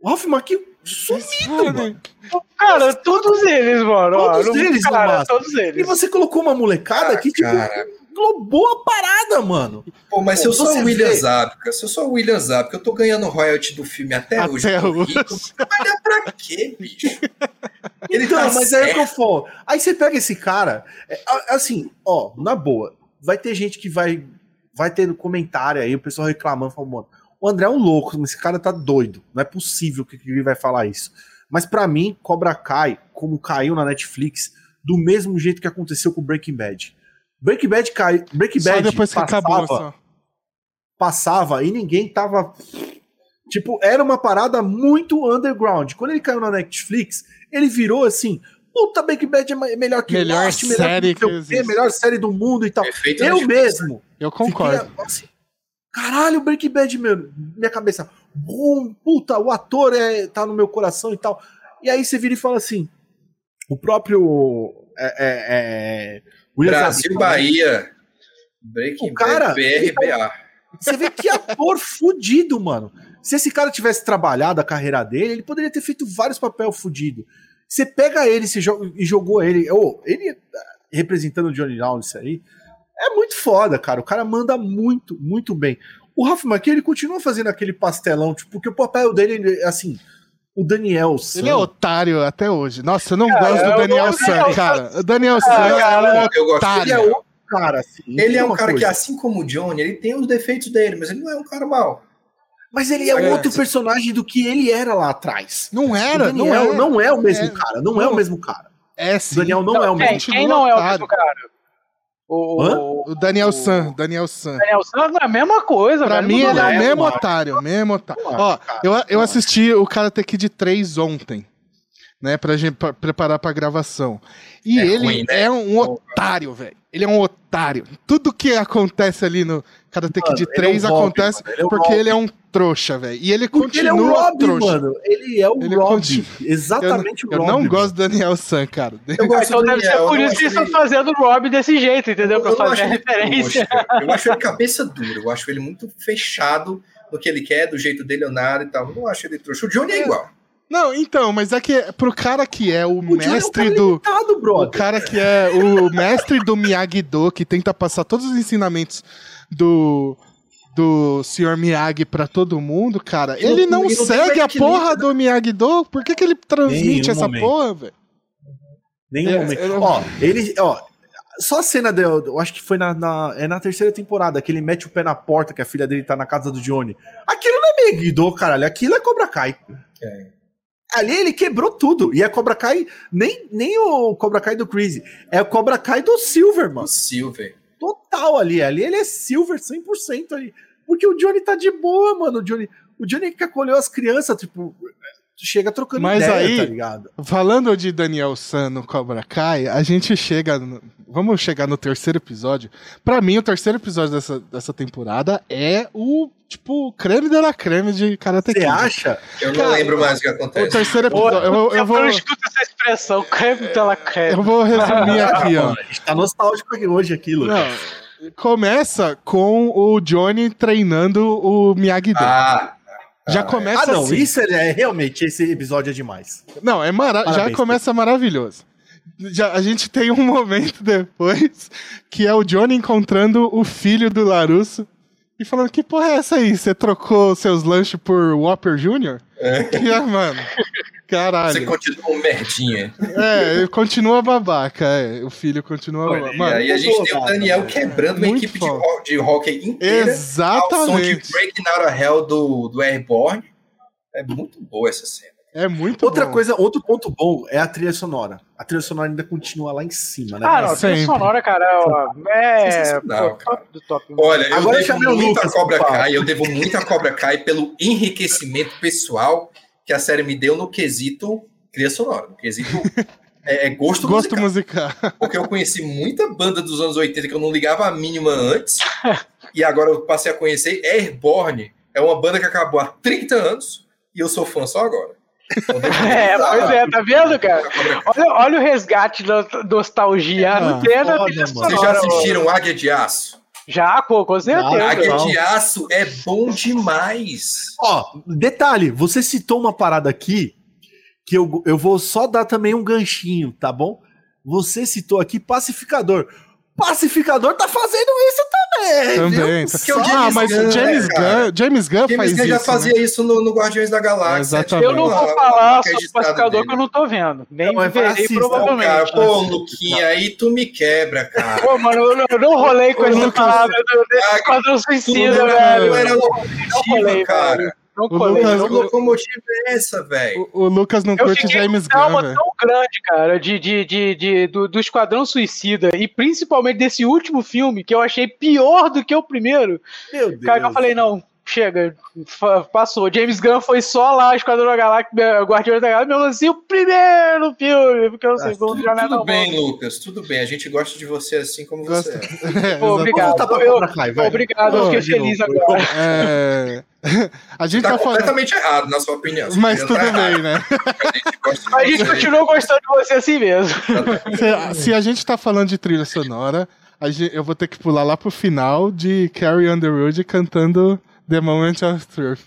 O Ralph Macchio sumido, mano. Cara, todos eles, mano. Todos ó, eles, cara, todos eles. E você colocou uma molecada ah, que, tipo, globou a parada, mano. Pô, mas Pô, se eu sou o William Zabka, se eu sou o William Zabka, eu tô ganhando royalty do filme até, até hoje. hoje. Vai dar pra quê, bicho? Ele então, tá mas certo. é que eu for. Aí você pega esse cara, é, assim, ó, na boa, vai ter gente que vai vai ter comentário aí, o pessoal reclamando, falando, mano, o André é um louco, esse cara tá doido. Não é possível que ele vai falar isso. Mas para mim, Cobra Kai, como caiu na Netflix, do mesmo jeito que aconteceu com Breaking Bad. Breaking Bad cai, Breaking Bad só depois que passava, acabou, só. passava e ninguém tava. Tipo, era uma parada muito underground. Quando ele caiu na Netflix, ele virou assim. Puta, Breaking Bad é melhor que melhor Lost, série melhor que, que melhor série do mundo e tal. Perfeito eu mesmo. Eu concordo. Fiquei, assim, Caralho, Breaking Bad, meu, minha cabeça. Bum, puta, o ator é, tá no meu coração e tal. E aí você vira e fala assim: o próprio. É, é, é, Brasil, Bahia. Breaking o cara, Bad, BRBA. Você vê que ator fudido, mano. Se esse cara tivesse trabalhado a carreira dele, ele poderia ter feito vários papéis fudidos. Você pega ele e jogou ele. Oh, ele representando o Johnny Lawrence aí. É muito foda, cara. O cara manda muito, muito bem. O Ralph McKay, ele continua fazendo aquele pastelão, tipo, porque o papel dele, assim, o Daniel San. Ele é otário até hoje. Nossa, eu não cara, gosto do Daniel San, cara. O Daniel San é um otário. Ele é um cara, assim. Ele é um cara coisa. que, assim como o Johnny, ele tem os defeitos dele, mas ele não é um cara mau. Mas ele é, é outro personagem do que ele era lá atrás. Não era, não é, não é o mesmo é, cara. Não, não, é o mesmo cara. É sim. O Daniel não, não é o mesmo. Quem, quem não é o mesmo cara? O, o, Daniel o, San, Daniel San. Daniel San é a mesma coisa, Pra velho, mim, ele é o mesmo otário, mesmo otário. Ó, eu, eu assisti o Karate Kid 3 ontem, né, pra gente pra, preparar pra gravação. E é ele ruim, né? é um otário, velho. Ele é um otário. Tudo que acontece ali no Karate Kid 3 é um acontece porque ele é um trouxa, velho. E ele porque continua ele é Robin, trouxa. Mano. Ele é o ele Robin. Continua... Exatamente eu, o Robin. Eu não gosto do Daniel San, cara. Eu gosto então deve ser por isso que eles estão fazendo o Robin desse jeito, entendeu? Pra fazer a referência. eu acho ele cabeça dura. Eu acho ele muito fechado no que ele quer, do jeito dele ou nada e tal. Eu não acho ele trouxa. O Johnny é, é igual. Não, então, mas é que pro cara que é o, o mestre é do. Limitado, o cara que é o mestre do Miyagi-Do, que tenta passar todos os ensinamentos do do Sr. Miyagi pra todo mundo, cara, ele não, segue a porra do Miyagi-Do? Por que, que ele transmite essa momento. porra, velho? Nenhum é, momento. Eu... Ó, ele, ó, só a cena dele, eu acho que foi na, na, é na terceira temporada, que ele mete o pé na porta, que a filha dele tá na casa do Johnny. Aquilo não é Miyagi-Do, caralho, aquilo é Cobra Kai. É. Ali ele quebrou tudo. E a Cobra Kai, nem, nem o Cobra Kai do Crazy, é o Cobra Kai do Silver, mano. O Silver. Total ali. Ali ele é Silver 100% ali. Porque o Johnny tá de boa, mano. O Johnny, o Johnny que acolheu as crianças, tipo, chega trocando Mas ideia, aí, tá ligado? Falando de Daniel San no Cobra Kai, a gente chega. No, vamos chegar no terceiro episódio. Para mim, o terceiro episódio dessa, dessa temporada é o, tipo, creme de la creme de Karate Kid. Você acha? Eu não Cara, lembro mais o que acontece. O terceiro episódio. eu, eu, eu vou. Eu escuto essa expressão, creme de la creme. Eu vou resumir aqui, ó. A gente tá nostálgico hoje aqui, Lucas. Não. Começa com o Johnny treinando o Miyagi-Do. Ah, já começa Ah, não, assim. isso é realmente esse episódio é demais. Não, é mara já começa maravilhoso. Já, a gente tem um momento depois que é o Johnny encontrando o filho do Larusso e falando: Que porra é essa aí? Você trocou seus lanches por Whopper Jr.? É. Que, é, mano. Caralho. Você continua um merdinha. É, continua babaca. É. O filho continua babaca. Mano, e aí a gente tem o Daniel quebrando uma equipe de, de hockey inteira. Exatamente. Ao som de Breaking Out of Hell do, do Airborne. É muito boa essa cena. É muito Outra bom. coisa, outro ponto bom é a trilha sonora. A trilha sonora ainda continua lá em cima, né? Ah, não, a trilha sonora, cara, ó, é pô, top do top. Olha, eu Agora devo muito a Cobra Kai, eu devo muito a Cobra Kai pelo enriquecimento pessoal que a série me deu no quesito trilha sonora, no quesito é, é gosto, gosto musical. musical. Porque eu conheci muita banda dos anos 80 que eu não ligava a mínima antes, e agora eu passei a conhecer Airborne, é uma banda que acabou há 30 anos, e eu sou fã só agora. Então, é, pois é, tá vendo, cara? Olha, olha o resgate da nostalgia. Ah, não tem Vocês já assistiram Águia de Aço? Já, pô, com certeza. Águia de aço é bom demais. Ó, detalhe, você citou uma parada aqui que eu, eu vou só dar também um ganchinho, tá bom? Você citou aqui pacificador. Pacificador tá fazendo isso também. Também. Viu? ah, mas Gunn, James, né, Gunn, James Gunn James faz Gunn já isso, fazia né? isso no, no, Guardiões da Galáxia. Exatamente. Eu não vou falar sobre o pacificador que eu não tô vendo. Nem não, verei assista, provavelmente. Cara, pô, Luquinha, aí tu me quebra, cara. Pô, mano, eu não, eu não rolei com essa palavra do Esquadrão Suicida, velho. Era loucura, cara. Não o Lucas, que locomotiva é essa, velho? O, o, Lucas não eu curte James Gunn, velho. tão grande, cara, de, de, de, de do, do, Esquadrão Suicida e principalmente desse último filme que eu achei pior do que o primeiro. Meu Deus. Cara, eu falei, não, chega, passou. James Gunn foi só lá, Esquadrão Galáctica, Guardiões da Galáxia, mesmo assim, o primeiro filme, porque o ah, segundo já não é Tudo bem, bom. Lucas, tudo bem. A gente gosta de você assim como você é. Pô, obrigado. Eu, cá, obrigado, eu fiquei feliz agora. É... A gente tá, tá completamente falando... errado, na sua opinião. Mas tudo tá bem, né? A gente, continua gostando de você assim mesmo. Se, se, a gente tá falando de trilha sonora, gente, eu vou ter que pular lá pro final de Carrie Underwood cantando The Moment of Truth.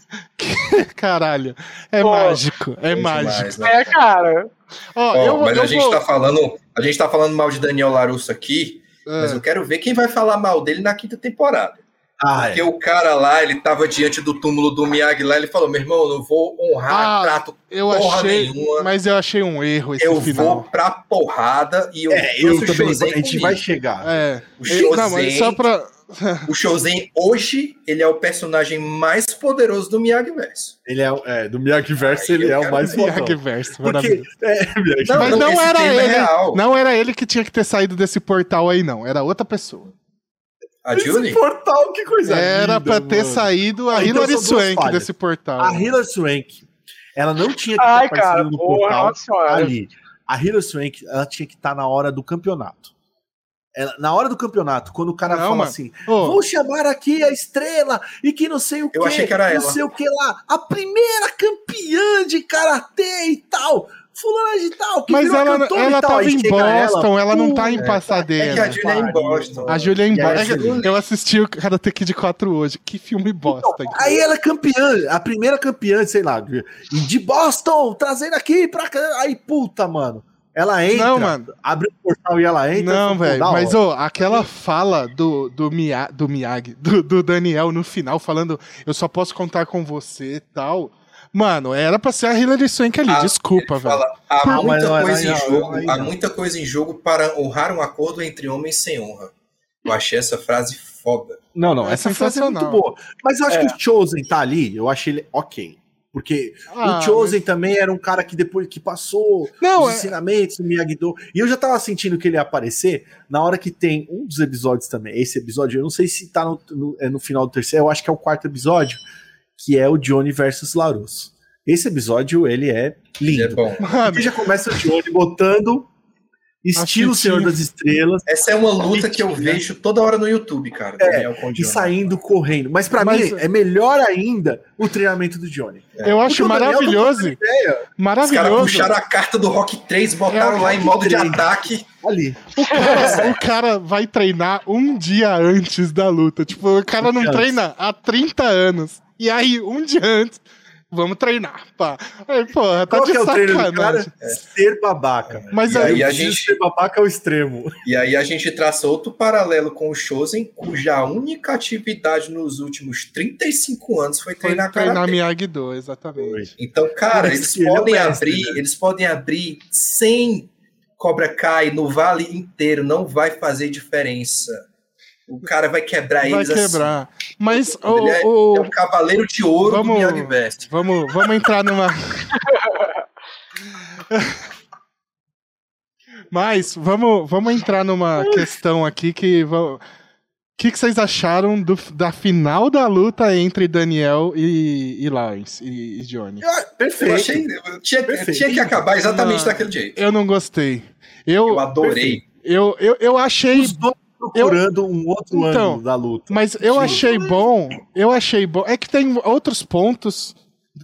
Caralho, é Pô, mágico, é mágico. Demais, né? É, cara. Ó, eu, mas eu a gente vou... tá falando, a gente tá falando mal de Daniel Larusso aqui, é. mas eu quero ver quem vai falar mal dele na quinta temporada. Ah, Porque é. o cara lá, ele tava diante do túmulo do Miyagi lá, ele falou: meu irmão, eu não vou honrar ah, trato eu achei, nenhuma. Mas eu achei um erro esse eu final. vou pra porrada e eu, é, eu também, a gente vai chegar. É. O Shozen, não, mas só pra, o Shozen hoje, ele é o personagem mais poderoso do Miyagi-Verso. Ele é, é do Miyagi-Verso, ele é o mais Miyagi-Verso, Porque, é, não, Mas não, não era é ele, é não era ele que tinha que ter saído desse portal aí, não. Era outra pessoa. A Julie? Esse portal, que coisa Era linda, pra ter mano. saído a ah, então Hilary Swank desse portal. A Hilary Swank, ela não tinha que Ai, ter aparecido no portal ali. A Hilary Swank, ela tinha que estar na hora do campeonato. Ela, na hora do campeonato, quando o cara não, fala mano. assim, oh. vou chamar aqui a estrela e que não sei o que, eu achei que era não ela. sei o que lá, a primeira campeã de karatê e tal. Fulana de tal, que Mas ela, ela tava em Boston, ela, ela não tá em Pasadena. É que a Julia é em Boston. A Julia é em Boston. Eu assisti o Karate Kid 4 hoje. Que filme bosta. Então, aí ela é campeã, a primeira campeã, sei lá, de Boston, trazendo aqui pra cá. Aí, puta, mano. Ela entra, não, mano. abre o portal e ela entra. Não, velho, mas oh, aquela fala do, do, Mia, do Miyagi, do, do, Daniel no final, falando eu só posso contar com você e tal. Mano, era pra ser a Hilary Swank ali, ah, desculpa, velho. Há, muita coisa em jogo, há muita coisa em jogo para honrar um acordo entre homens sem honra. Eu achei essa frase foda. Não, não, é essa frase é muito boa. Mas eu acho é. que o Chosen tá ali, eu achei ele ok. Porque ah, o Chosen mas... também era um cara que depois que passou não, os é... ensinamentos do Miyagi-Do, e eu já tava sentindo que ele ia aparecer na hora que tem um dos episódios também. Esse episódio, eu não sei se tá no, no, é no final do terceiro, eu acho que é o quarto episódio, que é o Johnny versus Larusso. Esse episódio, ele é lindo. Ele é bom. Porque já começa o Johnny botando Estilo Senhor das Estrelas. Essa é uma luta que eu vejo toda hora no YouTube, cara. É, e saindo correndo. Mas para mim é melhor ainda o treinamento do Johnny. É. Eu acho maravilhoso. Maravilhoso. Os caras puxaram a carta do Rock 3, botaram é lá em modo 3. de ataque. Ali. O cara, o cara, vai treinar um dia antes da luta. Tipo, o cara não treina há 30 anos. E aí, um dia antes, vamos treinar, pá. Aí, porra, tá Qual de que é o treino do cara? É. Ser babaca. Mas e aí, a gente ser babaca é o extremo. E aí a gente traça outro paralelo com o Shosen, cuja única atividade nos últimos 35 anos foi treinar foi treinar Miyagi-Do, exatamente. Então, cara, eles podem abrir, né? eles podem abrir sem Cobra Kai no vale inteiro, não vai fazer diferença. O cara vai quebrar vai eles Vai assim. quebrar. Assim. Mas o, ele é, o... é um cavaleiro de ouro vamos, do Miyagi Best. Vamos, vamos entrar numa... Mas vamos, vamos entrar numa questão aqui que... O que, que vocês acharam do, da final da luta entre Daniel e, e Lawrence e, e Johnny? Ah, perfeito. Eu achei, tinha, perfeito. tinha que acabar exatamente não, daquele jeito. Eu não gostei. Eu, eu adorei. Eu, eu, eu achei. Os dois procurando eu, um outro então, ângulo da luta. Mas eu Sim. achei bom, eu achei bom. É que tem outros pontos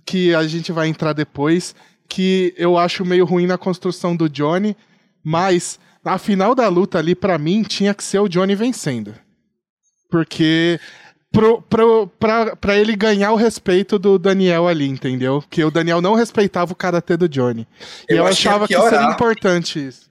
que a gente vai entrar depois que eu acho meio ruim na construção do Johnny, mas na final da luta ali, para mim, tinha que ser o Johnny vencendo. Porque pro, pro, pra, pra ele ganhar o respeito do Daniel ali, entendeu? Que o Daniel não respeitava o karatê do Johnny. Eu e eu achava que seria importante isso.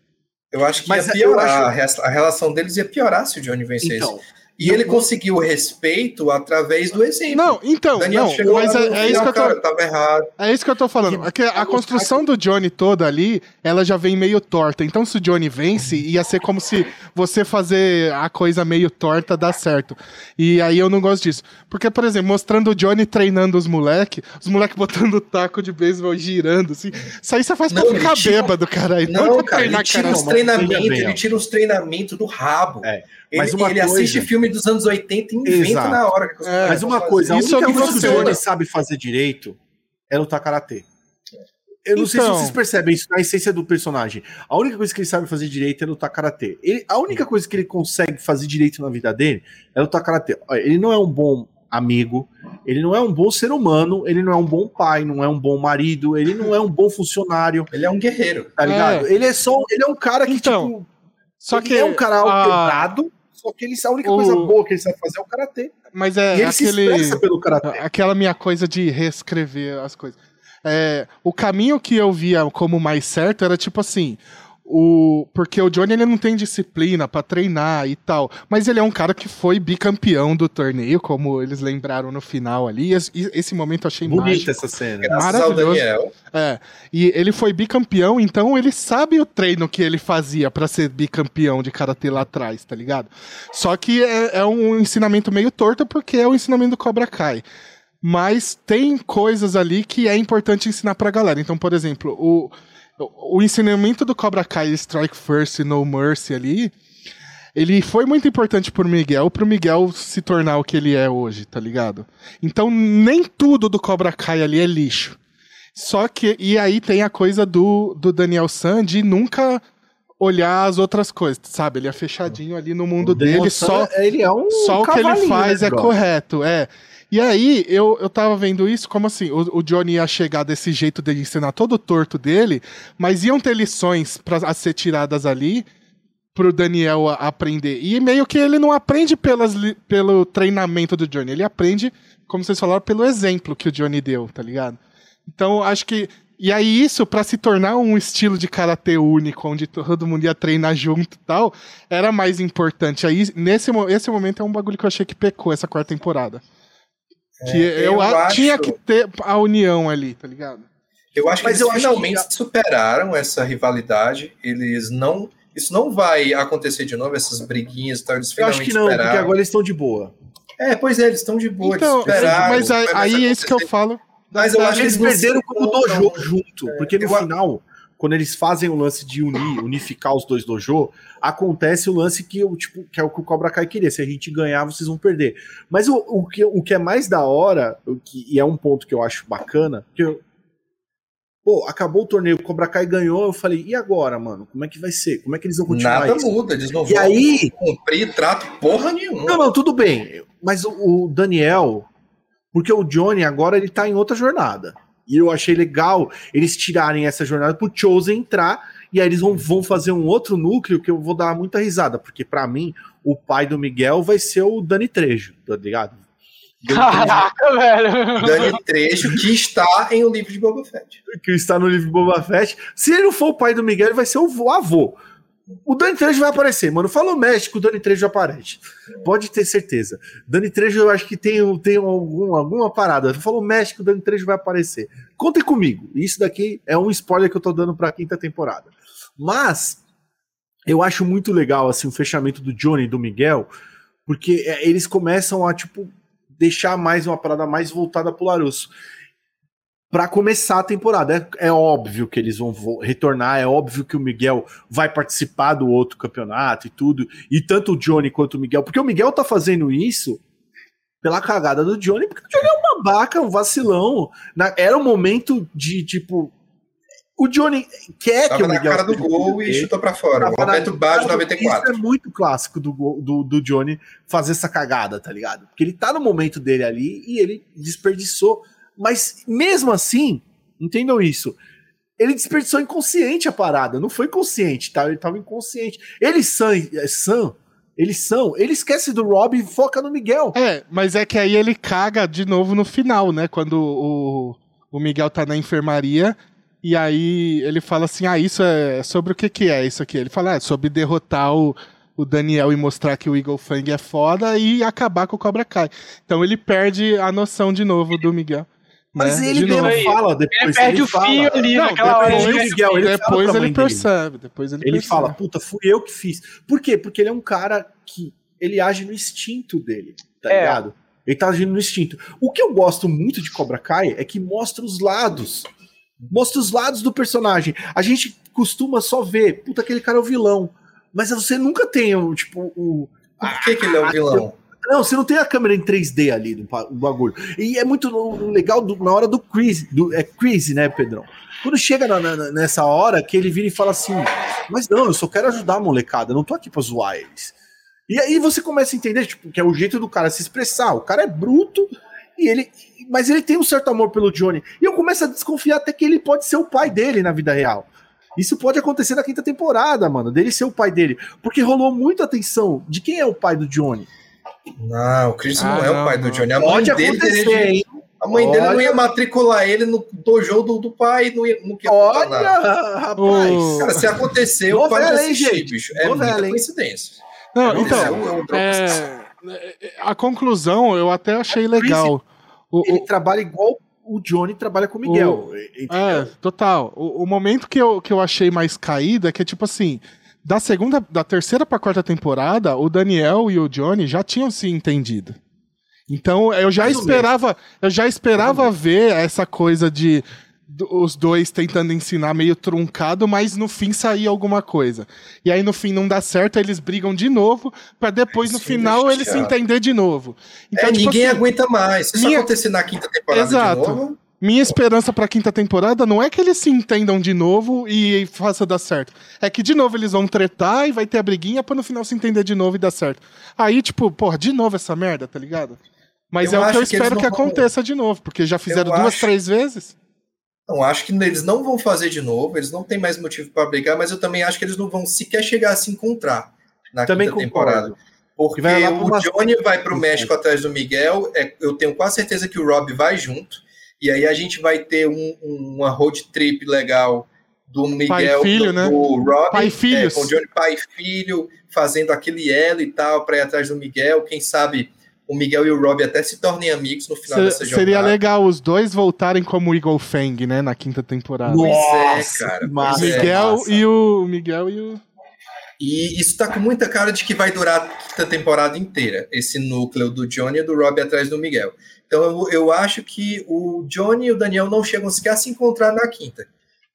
Eu acho que Mas ia piorar. Acho... A relação deles ia piorar se o Johnny vencesse. Então, E ele conseguiu o respeito através do exemplo. Não, então, Daniel não, mas é, é, isso que eu tô. Cara, tava errado. É isso que eu tô falando. É que a construção do Johnny toda ali, ela já vem meio torta. Então, se o Johnny vence, ia ser como se você fazer a coisa meio torta dá certo. E aí eu não gosto disso. Porque, por exemplo, mostrando o Johnny treinando os moleques, os moleques botando o taco de beisebol girando, assim. Isso aí você faz não, pra ficar tira... bêbado, cara. Aí não, não cara, ele tira os treinamentos, ele tira os treinamentos do rabo. É. Mas ele, ele coisa... assiste filme dos anos 80 e inventa Exato. na hora. Que é, mas uma coisa, a única coisa que o Johnny sabe fazer direito é lutar karatê. Eu não então... sei se então. vocês percebem isso na essência do personagem. A única coisa que ele sabe fazer direito é lutar karatê. Ele, a única coisa que ele consegue fazer direito na vida dele é lutar karatê. Ele não é um bom amigo, ele não é um bom ser humano, ele não é um bom pai, não é um bom marido, ele não é um bom funcionário. Ele é um guerreiro. Tá ligado? É. Ele é só, ele é um cara que então, tipo, só que é um cara alterado, só que ele, a única o... coisa boa que ele sabe fazer é o karatê. Mas é e ele aquele, se pelo karatê. Aquela minha coisa de reescrever as coisas. É, o caminho que eu via como mais certo era tipo assim: o, porque o Johnny ele não tem disciplina para treinar e tal, mas ele é um cara que foi bicampeão do torneio, como eles lembraram no final ali. Esse, esse momento eu achei bonita mágico, essa cena. Maravilhoso. É, e ele foi bicampeão, então ele sabe o treino que ele fazia para ser bicampeão de karatê lá atrás, tá ligado? Só que é, é um ensinamento meio torto porque é o ensinamento do Cobra Kai mas tem coisas ali que é importante ensinar pra galera. Então, por exemplo, o, o ensinamento do Cobra Kai Strike First e No Mercy ali, ele foi muito importante pro Miguel, pro Miguel se tornar o que ele é hoje, tá ligado? Então nem tudo do Cobra Kai ali é lixo. Só que, e aí tem a coisa do, do Daniel San de nunca olhar as outras coisas, sabe? Ele é fechadinho ali no mundo dele, só, ele é um só o que ele faz né, é correto, é. E aí, eu, eu tava vendo isso como assim, o, o Johnny ia chegar desse jeito de ensinar todo o torto dele, mas iam ter lições para ser tiradas ali pro Daniel aprender. E meio que ele não aprende pelas, pelo treinamento do Johnny, ele aprende, como vocês falaram, pelo exemplo que o Johnny deu, tá ligado? Então, acho que e aí isso, para se tornar um estilo de karatê único, onde todo mundo ia treinar junto e tal, era mais importante. Aí, nesse esse momento é um bagulho que eu achei que pecou essa quarta temporada. Que é, eu, eu acho... tinha que ter a união ali, tá ligado? Eu acho que Mas eles finalmente que... superaram essa rivalidade. Eles não. Isso não vai acontecer de novo, essas briguinhas e tal. Eles finalmente eu acho que não, superaram. porque agora eles estão de boa. É, pois é, eles estão de boa. Então, mas aí, aí é isso que eu falo. Mas eu acho que eles perderam como dojo junto, porque no eu... final quando eles fazem o lance de unir, unificar os dois dojo, acontece o lance que, tipo, que é o que o Cobra Kai queria. Se a gente ganhar, vocês vão perder. Mas o, o, que, o que é mais da hora, o que, e é um ponto que eu acho bacana, que eu, Pô, acabou o torneio, o Cobra Kai ganhou, eu falei, e agora, mano? Como é que vai ser? Como é que eles vão continuar Nada isso? muda, eles não e vão aí... cumprir trato porra nenhuma. Não, não, tudo bem. Mas o, o Daniel, porque o Johnny agora ele tá em outra jornada. E eu achei legal eles tirarem essa jornada pro Chosen entrar e aí eles vão, vão fazer um outro núcleo que eu vou dar muita risada, porque para mim o pai do Miguel vai ser o Dani Trejo, tá ligado? Caraca, velho! Dani Trejo, que está em o livro de Boba Fett. Que está no livro de Boba Fett. Se ele não for o pai do Miguel, ele vai ser o avô. O Dani Trejo vai aparecer, mano. Falou México, o Dani Trejo aparece. Pode ter certeza. Dani Trejo, eu acho que tem, tem algum, alguma parada. Falou México, o Dani Trejo vai aparecer. Contem comigo. Isso daqui é um spoiler que eu tô dando pra quinta temporada. Mas, eu acho muito legal, assim, o fechamento do Johnny e do Miguel, porque é, eles começam a, tipo, deixar mais uma parada mais voltada pro Larusso para começar a temporada. É, é, óbvio que eles vão retornar, é óbvio que o Miguel vai participar do outro campeonato e tudo, e tanto o Johnny quanto o Miguel, porque o Miguel tá fazendo isso pela cagada do Johnny, porque o Johnny é uma babaca, um vacilão. Na, era um momento de tipo. O Johnny quer Tava que o Miguel. na cara do gol e chutou pra fora. O Roberto Baggio 94. Isso é muito clássico do, do, do Johnny fazer essa cagada, tá ligado? Porque ele tá no momento dele ali e ele desperdiçou mas mesmo assim, entendam isso. Ele desperdiçou inconsciente a parada, não foi consciente, tá? Ele tava inconsciente. Eles são, é, são eles são, ele esquece do Rob e foca no Miguel. É, mas é que aí ele caga de novo no final, né? Quando o, o Miguel tá na enfermaria e aí ele fala assim: Ah, isso é sobre o que que é isso aqui? Ele fala: ah, É sobre derrotar o, o Daniel e mostrar que o Eagle Fang é foda e acabar com o Cobra Kai. Então ele perde a noção de novo do Miguel. Mas né? ele mesmo fala depois. Ele perde ele o fala. fio ali não, naquela depois, hora. Miguel, ele depois ele percebe. Depois ele, ele percebe. fala, puta, fui eu que fiz. Por quê? Porque ele é um cara que ele age no instinto dele, tá é. ligado? Ele tá agindo no instinto. O que eu gosto muito de Cobra Kai é que mostra os lados. Mostra os lados do personagem. A gente costuma só ver, puta, aquele cara é o vilão. Mas você nunca tem, tipo, o. Por que, que ele é o vilão? Não, você não tem a câmera em 3D ali no, bagulho. E é muito legal do, na hora do Chris, do, é Chris, né, Pedrão? Quando chega na, na, nessa hora que ele vira e fala assim: Mas não, eu só quero ajudar a molecada, não tô aqui pra zoar eles. E aí você começa a entender, tipo, que é o jeito do cara se expressar. O cara é bruto e ele. Mas ele tem um certo amor pelo Johnny. E eu começo a desconfiar até que ele pode ser o pai dele na vida real. Isso pode acontecer na quinta temporada, mano, dele ser o pai dele. Porque rolou muita atenção de quem é o pai do Johnny. Não, o Chris ah, não é o pai do Johnny. A mãe dele teria A mãe Olha. dele não ia matricular ele no dojo do, do pai, não ia, não ia Olha, rapaz. Cara, se aconteceu, o pai vai assistir, bicho. É muita coincidência. Não, não então, é, é, a conclusão eu até achei legal. O, ele o, trabalha igual o Johnny trabalha com o Miguel. O, é, total. O, o, momento que eu, que eu achei mais caída é que é tipo assim. Da segunda, da terceira pra quarta temporada, o Daniel e o Johnny já tinham se entendido. Então eu já esperava, eu já esperava ver essa coisa de os dois tentando ensinar meio truncado, mas no fim sair alguma coisa. E aí no fim não dá certo, eles brigam de novo, para depois no final eles se entender de novo. Então, é, tipo ninguém assim, aguenta mais. Se minha... isso acontecer na quinta temporada Exato. de novo. Minha esperança pra quinta temporada não é que eles se entendam de novo e faça dar certo. É que de novo eles vão tretar e vai ter a briguinha pra no final se entender de novo e dar certo. Aí, tipo, porra, de novo essa merda, tá ligado? Mas eu é o que eu espero que, que aconteça vão... de novo, porque já fizeram eu duas, acho... três vezes. Não, acho que eles não vão fazer de novo, eles não têm mais motivo para brigar, mas eu também acho que eles não vão sequer chegar a se encontrar na também quinta concordo. temporada. Porque o. Johnny vai para o México atrás do Miguel, é, eu tenho quase certeza que o Rob vai junto, e aí a gente vai ter um, um, uma road trip legal do Miguel, filho, do, né? do Rob, pai filho. É, com o Johnny pai e filho, fazendo aquele elo e tal, para ir atrás do Miguel, quem sabe o Miguel e o Rob até se tornem amigos no final dessa jogada. Seria legal os dois voltarem como Eagle Fang, né, na quinta temporada. Pois é, cara. Massa, Miguel é, e o Miguel e o e isso tá com muita cara de que vai durar a quinta temporada inteira, esse núcleo do Johnny e do Rob atrás do Miguel. Então eu, eu acho que o Johnny e o Daniel não chegam sequer a se encontrar na quinta.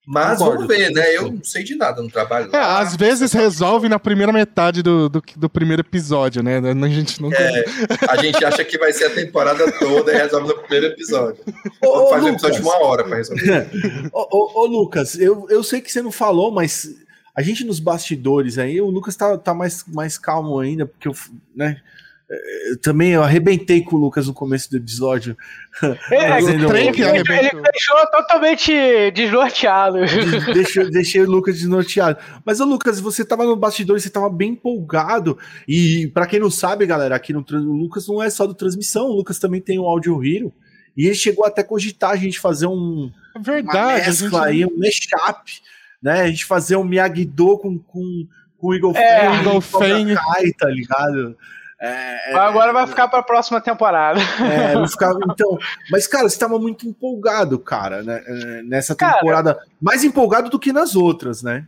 Mas Concordo. vamos ver, né? Eu não sei de nada no trabalho. É, às vezes resolve na primeira metade do, do, do, primeiro episódio, né? A gente não. É, a gente acha que vai ser a temporada toda e resolve no primeiro episódio. Ô, faz um episódio de uma hora para resolver. ô, ô, ô, Lucas, eu, eu sei que você não falou, mas a gente nos bastidores aí, o Lucas tá, tá mais, mais calmo ainda, porque eu, né? Eu também eu arrebentei com o Lucas no começo do episódio. É, ele, ele deixou totalmente desnorteado. Deixei, deixei o Lucas desnorteado. Mas, o Lucas, você tava no bastidor, você tava bem empolgado. E para quem não sabe, galera, aqui no o Lucas não é só do transmissão, o Lucas também tem o Audio Hero. E ele chegou até a cogitar a gente fazer um Verdade, uma mescla gente... aí, um mashup, né? A gente fazer um Miyagi-Do com, com, com o Eagle é, Fang, Eagle Fang. Kai, tá ligado? É, é, Agora vai ficar para a próxima temporada. É, vai ficar, então, mas cara, você estava muito empolgado, cara, né, é, nessa temporada, cara, mais empolgado do que nas outras, né?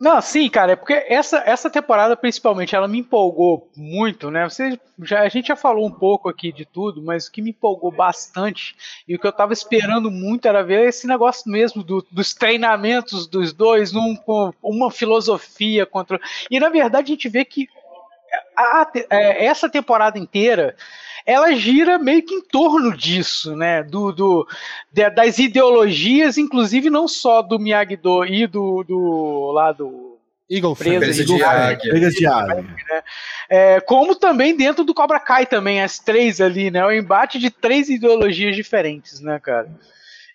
Não, sim, cara, é porque essa, essa temporada, principalmente, ela me empolgou muito, né? Você, já, a gente já falou um pouco aqui de tudo, mas o que me empolgou bastante e o que eu tava esperando muito era ver esse negócio mesmo do, dos treinamentos dos dois, um, com uma filosofia contra. E na verdade a gente vê que a, a, é, essa temporada inteira ela gira meio que em torno disso, né? Do, do de, das ideologias, inclusive não só do Miyagi-Do e do, do lá do Eagle Presa de Águia. de Águia. Né? É, como também dentro do Cobra Kai também, as três ali, né? O embate de três ideologias diferentes, né, cara?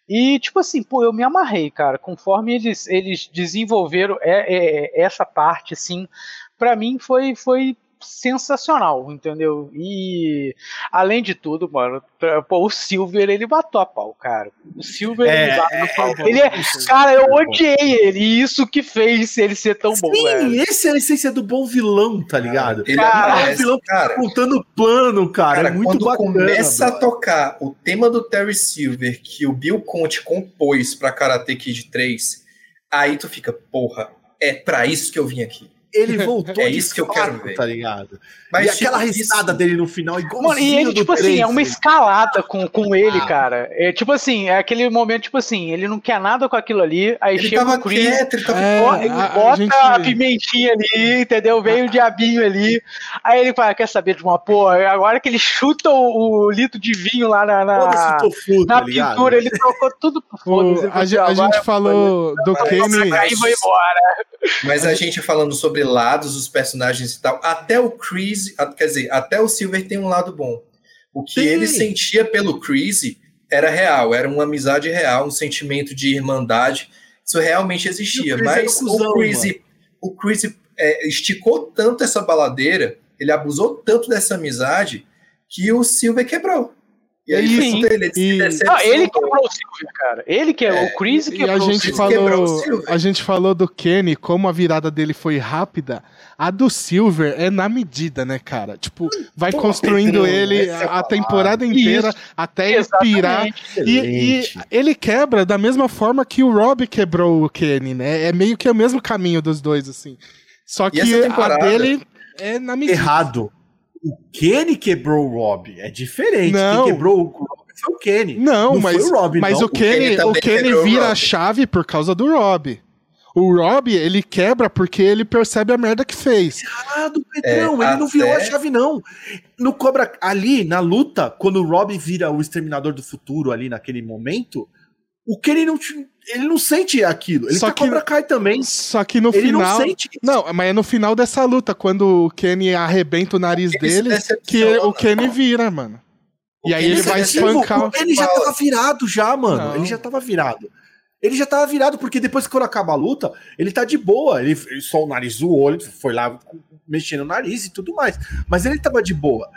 E, tipo assim, pô, eu me amarrei, cara. Conforme eles, eles desenvolveram é, é, essa parte, assim, para mim foi, foi sensacional, entendeu? E além de tudo, mano, pô, o Silver ele matou a pau, cara. O Silver é, ele, matou, é, ele é, cara, eu odiei ele, e isso que fez ele ser tão Sim, bom. Sim, esse é a essência do bom vilão, tá ligado? Ele cara, é um vilão que tá contando plano, cara, cara é muito quando bacana. começa mano. a tocar o tema do Terry Silver que o Bill Conte compôs para Karate Kid 3, aí tu fica, porra, é para isso que eu vim aqui ele voltou é isso que eu quero ver. tá ligado? Mas e aquela tipo, risada isso... dele no final, igual Mano, e ele, tipo assim, é uma escalada com, com ele, ah. cara. É tipo assim, é aquele momento, tipo assim, ele não quer nada com aquilo ali, aí ele chega o Chris, quieto, ele, tava... é, ele a, bota a, gente... a, pimentinha ali, entendeu? Vem o diabinho ali, aí ele fala, quer saber de uma porra? Agora que ele chuta o, o litro de vinho lá na, na, na tá pintura, ele trocou tudo por foda. A, a, gente falou do Kenny... Mas a gente falando sobre lados dos personagens e tal, até o Chris, quer dizer, até o Silver tem um lado bom. O que Sim. ele sentia pelo Chris era real, era uma amizade real, um sentimento de irmandade. Isso realmente existia. O Mas é o Chris, o Chris é, esticou tanto essa baladeira, ele abusou tanto dessa amizade, que o Silver quebrou. E aí, Sim. Ele, e... Não, ele quebrou o Silver, cara. Ele que é, o Chris que a gente falou, A gente falou do Kenny, como a virada dele foi rápida. A do Silver é na medida, né, cara? Tipo, vai Pô, construindo Pedro, ele a, a temporada inteira Isso. até expirar. E, e, ele quebra da mesma forma que o Rob quebrou o Kenny, né? É meio que o mesmo caminho dos dois, assim. Só que a dele é na medida. Errado o Kenny quebrou o Rob. É diferente. Não. Quem quebrou o Rob foi o Kenny. Não, não mas, o Rob, mas não. o Kenny, o Kenny, o Kenny vira a chave por causa do Rob. O Rob, ele quebra porque ele percebe a merda que fez. Errado, Pedrão. É, ele não virou a chave, não. No Cobra, ali, na luta, quando o Rob vira o Exterminador do Futuro ali naquele momento, o Kenny não, ele não sente aquilo. Ele só tá que, Cobra Kai também. Só que no ele final. Não, sente não, mas é no final dessa luta, quando o Kenny arrebenta o nariz dele, que o Kenny vira, mano. O e aí ele vai espancar. Ele já tava virado já, mano. Não. Ele já tava virado. Ele já tava virado, porque depois que quando acaba a luta, ele tá de boa. Ele, só o nariz o olho, foi lá mexendo o nariz e tudo mais. Mas ele tava de boa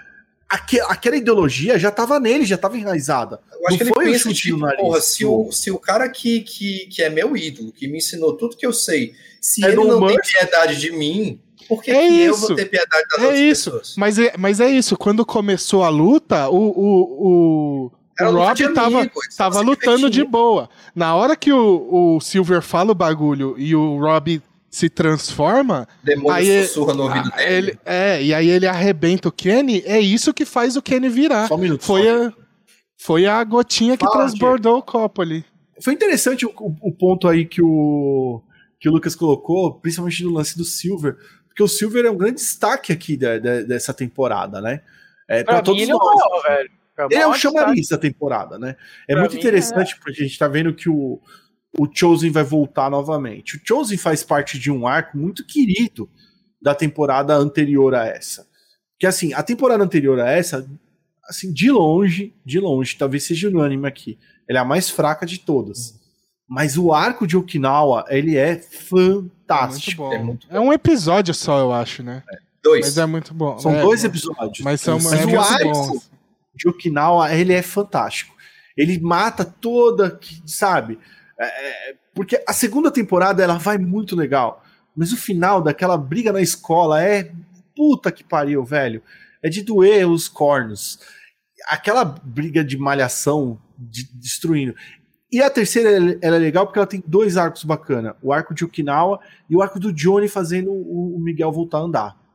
aquela ideologia já estava nele, já estava enraizada. Eu acho não que foi ele pensa, tipo, nariz, porra, se o, se o cara que, que, que é meu ídolo, que me ensinou tudo que eu sei, se é ele não Murphy. tem piedade de mim, por que, é que eu vou ter piedade das é outras isso. pessoas? Mas é, mas é isso, quando começou a luta, o, o, o, o Rob tava, amigo, tava lutando de boa. Na hora que o, o Silver fala o bagulho e o Rob se transforma. Demônio aí sussurra no ouvido dele. Ele, é, e aí ele arrebenta o Kenny. É isso que faz o Kenny virar. Só um minuto. Foi, a, foi a gotinha que Fala, transbordou o copo ali. Foi interessante o, o, ponto aí que o, que o Lucas colocou, principalmente no lance do Silver. Porque o Silver é um grande destaque aqui da, da, dessa temporada, né? É, pra, pra todos ele é nós. É velho. É ele é o chamariz da temporada, né? É pra muito interessante é. porque a gente tá vendo que o, o Chosen vai voltar novamente. O Chosen faz parte de um arco muito querido da temporada anterior a essa. Que assim, a temporada anterior a essa, assim, de longe, de longe, talvez seja unânime aqui, ela é a mais fraca de todas. Mas o arco de Okinawa, ele é fantástico. É, muito bom. é, é um episódio só, eu acho, né? É. Dois. Mas é muito bom. São é, dois episódios. Mas, são, mas é o arco bons. de Okinawa, ele é fantástico. Ele mata toda, sabe? É, é, porque a segunda temporada ela vai muito legal, mas o final daquela briga na escola é puta que pariu, velho. É de doer os cornos. Aquela briga de malhação de, destruindo. E a terceira ela é legal porque ela tem dois arcos bacana: o arco de Okinawa e o arco do Johnny fazendo o Miguel voltar a andar.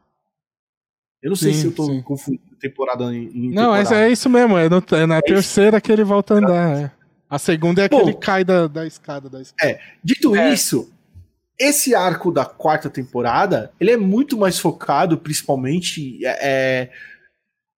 Eu não sei sim, se eu tô sim. confundindo temporada em, em Não, temporada. É, é isso mesmo, é, no, é na é terceira isso. que ele volta a andar. É. A segunda é que Bom, ele cai da, da escada da escada. É. Dito é. isso, esse arco da quarta temporada, ele é muito mais focado, principalmente, é, é,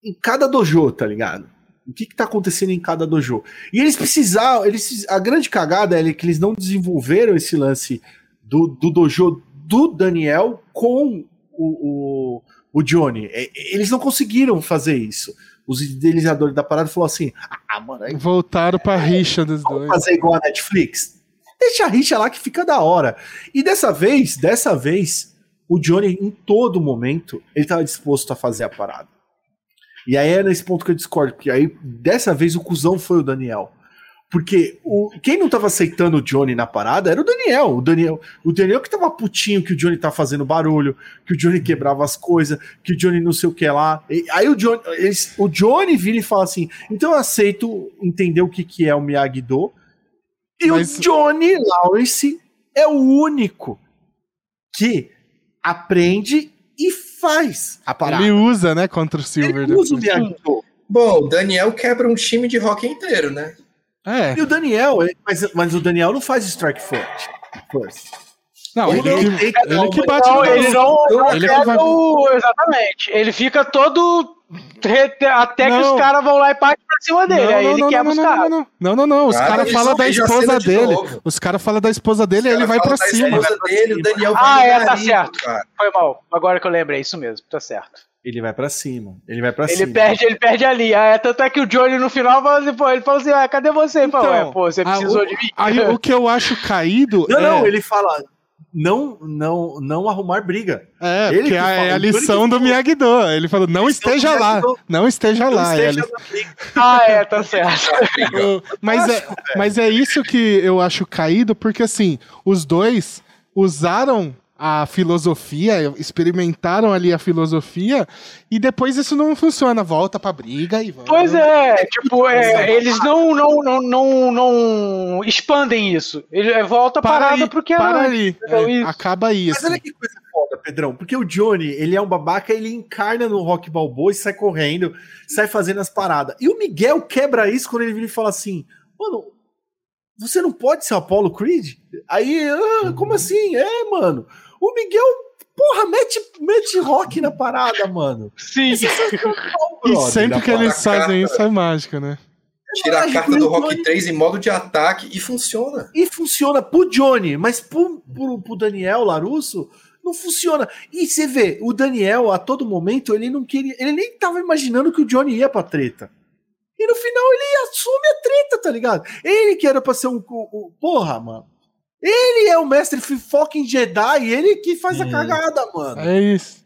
em cada dojo, tá ligado? O que, que tá acontecendo em cada dojo. E eles precisaram. Eles, a grande cagada é que eles não desenvolveram esse lance do, do dojo do Daniel com o, o, o Johnny. Eles não conseguiram fazer isso os idealizadores da parada falaram assim: ah, mano. Aí, Voltaram pra é, rixa dos dois. fazer igual a Netflix? Deixa a rixa lá que fica da hora. E dessa vez, dessa vez, o Johnny, em todo momento, ele tava disposto a fazer a parada. E aí é nesse ponto que eu discordo, porque aí dessa vez o cuzão foi o Daniel. Porque o, quem não tava aceitando o Johnny na parada era o Daniel. O Daniel, o Daniel que tava putinho que o Johnny tá fazendo barulho, que o Johnny quebrava as coisas, que o Johnny não sei o que lá. E, aí o Johnny, eles, o Johnny vira e fala assim: então eu aceito entender o que, que é o Miyagi-Do. E Mas... o Johnny Lawrence é o único que aprende e faz a parada. Ele usa, né, contra o Silver. Ele usa o Miyagi-Do. Bom, o Daniel quebra um time de rock inteiro, né? É. E o Daniel, mas, mas o Daniel não faz strike forte. First. Não, ele, ele, que, ele que bate não, ele não, ele que vai... o, Exatamente. Ele fica todo. Até que os caras vão lá e partem pra cima dele. Não, aí ele quebra os caras. Não, não, não. Os caras falam da esposa dele. Os caras falam da esposa dele e ele vai pra cima. Dele, o Daniel ah, é, tá certo. Foi mal. Agora que eu lembrei, isso mesmo, tá certo. Ele vai para cima. Ele vai para cima. Perde, ele perde ali. Ah, é, tanto é que o Johnny no final fala assim, pô, ele falou assim: ah, cadê você? Então, fala, pô, você precisou a, o, de mim. Aí o que eu acho caído. Não, é... não, ele fala. Não, não, não arrumar briga. É, ele porque é a lição do Miyagi-Do. Ele falou: não esteja lá, não esteja não lá. Esteja é ah, é, tá certo. mas, é, mas é isso que eu acho caído, porque assim, os dois usaram a filosofia, experimentaram ali a filosofia e depois isso não funciona, volta pra briga e vamos. Pois é, tipo, é, eles não, não, não, não, não expandem isso. Ele é, volta para parada porque para ali, é, acaba aí. Mas olha que coisa foda, Pedrão, porque o Johnny, ele é um babaca, ele encarna no Rock Balboa e sai correndo, sai fazendo as paradas. E o Miguel quebra isso quando ele vira e fala assim: "Mano, você não pode ser o Apollo Creed?" Aí, ah, como assim? É, mano. O Miguel, porra, mete, mete rock na parada, mano. Sim. É e sempre que eles fazem isso é mágica, né? Tira a carta do Rock 3 em modo de ataque e funciona. E funciona pro Johnny, mas pro, pro, pro Daniel Larusso não funciona. E você vê, o Daniel, a todo momento, ele não queria. Ele nem tava imaginando que o Johnny ia pra treta. E no final ele assume a treta, tá ligado? Ele que era pra ser um. um porra, mano. Ele é o mestre fucking Jedi, ele que faz a cagada, mano. É isso.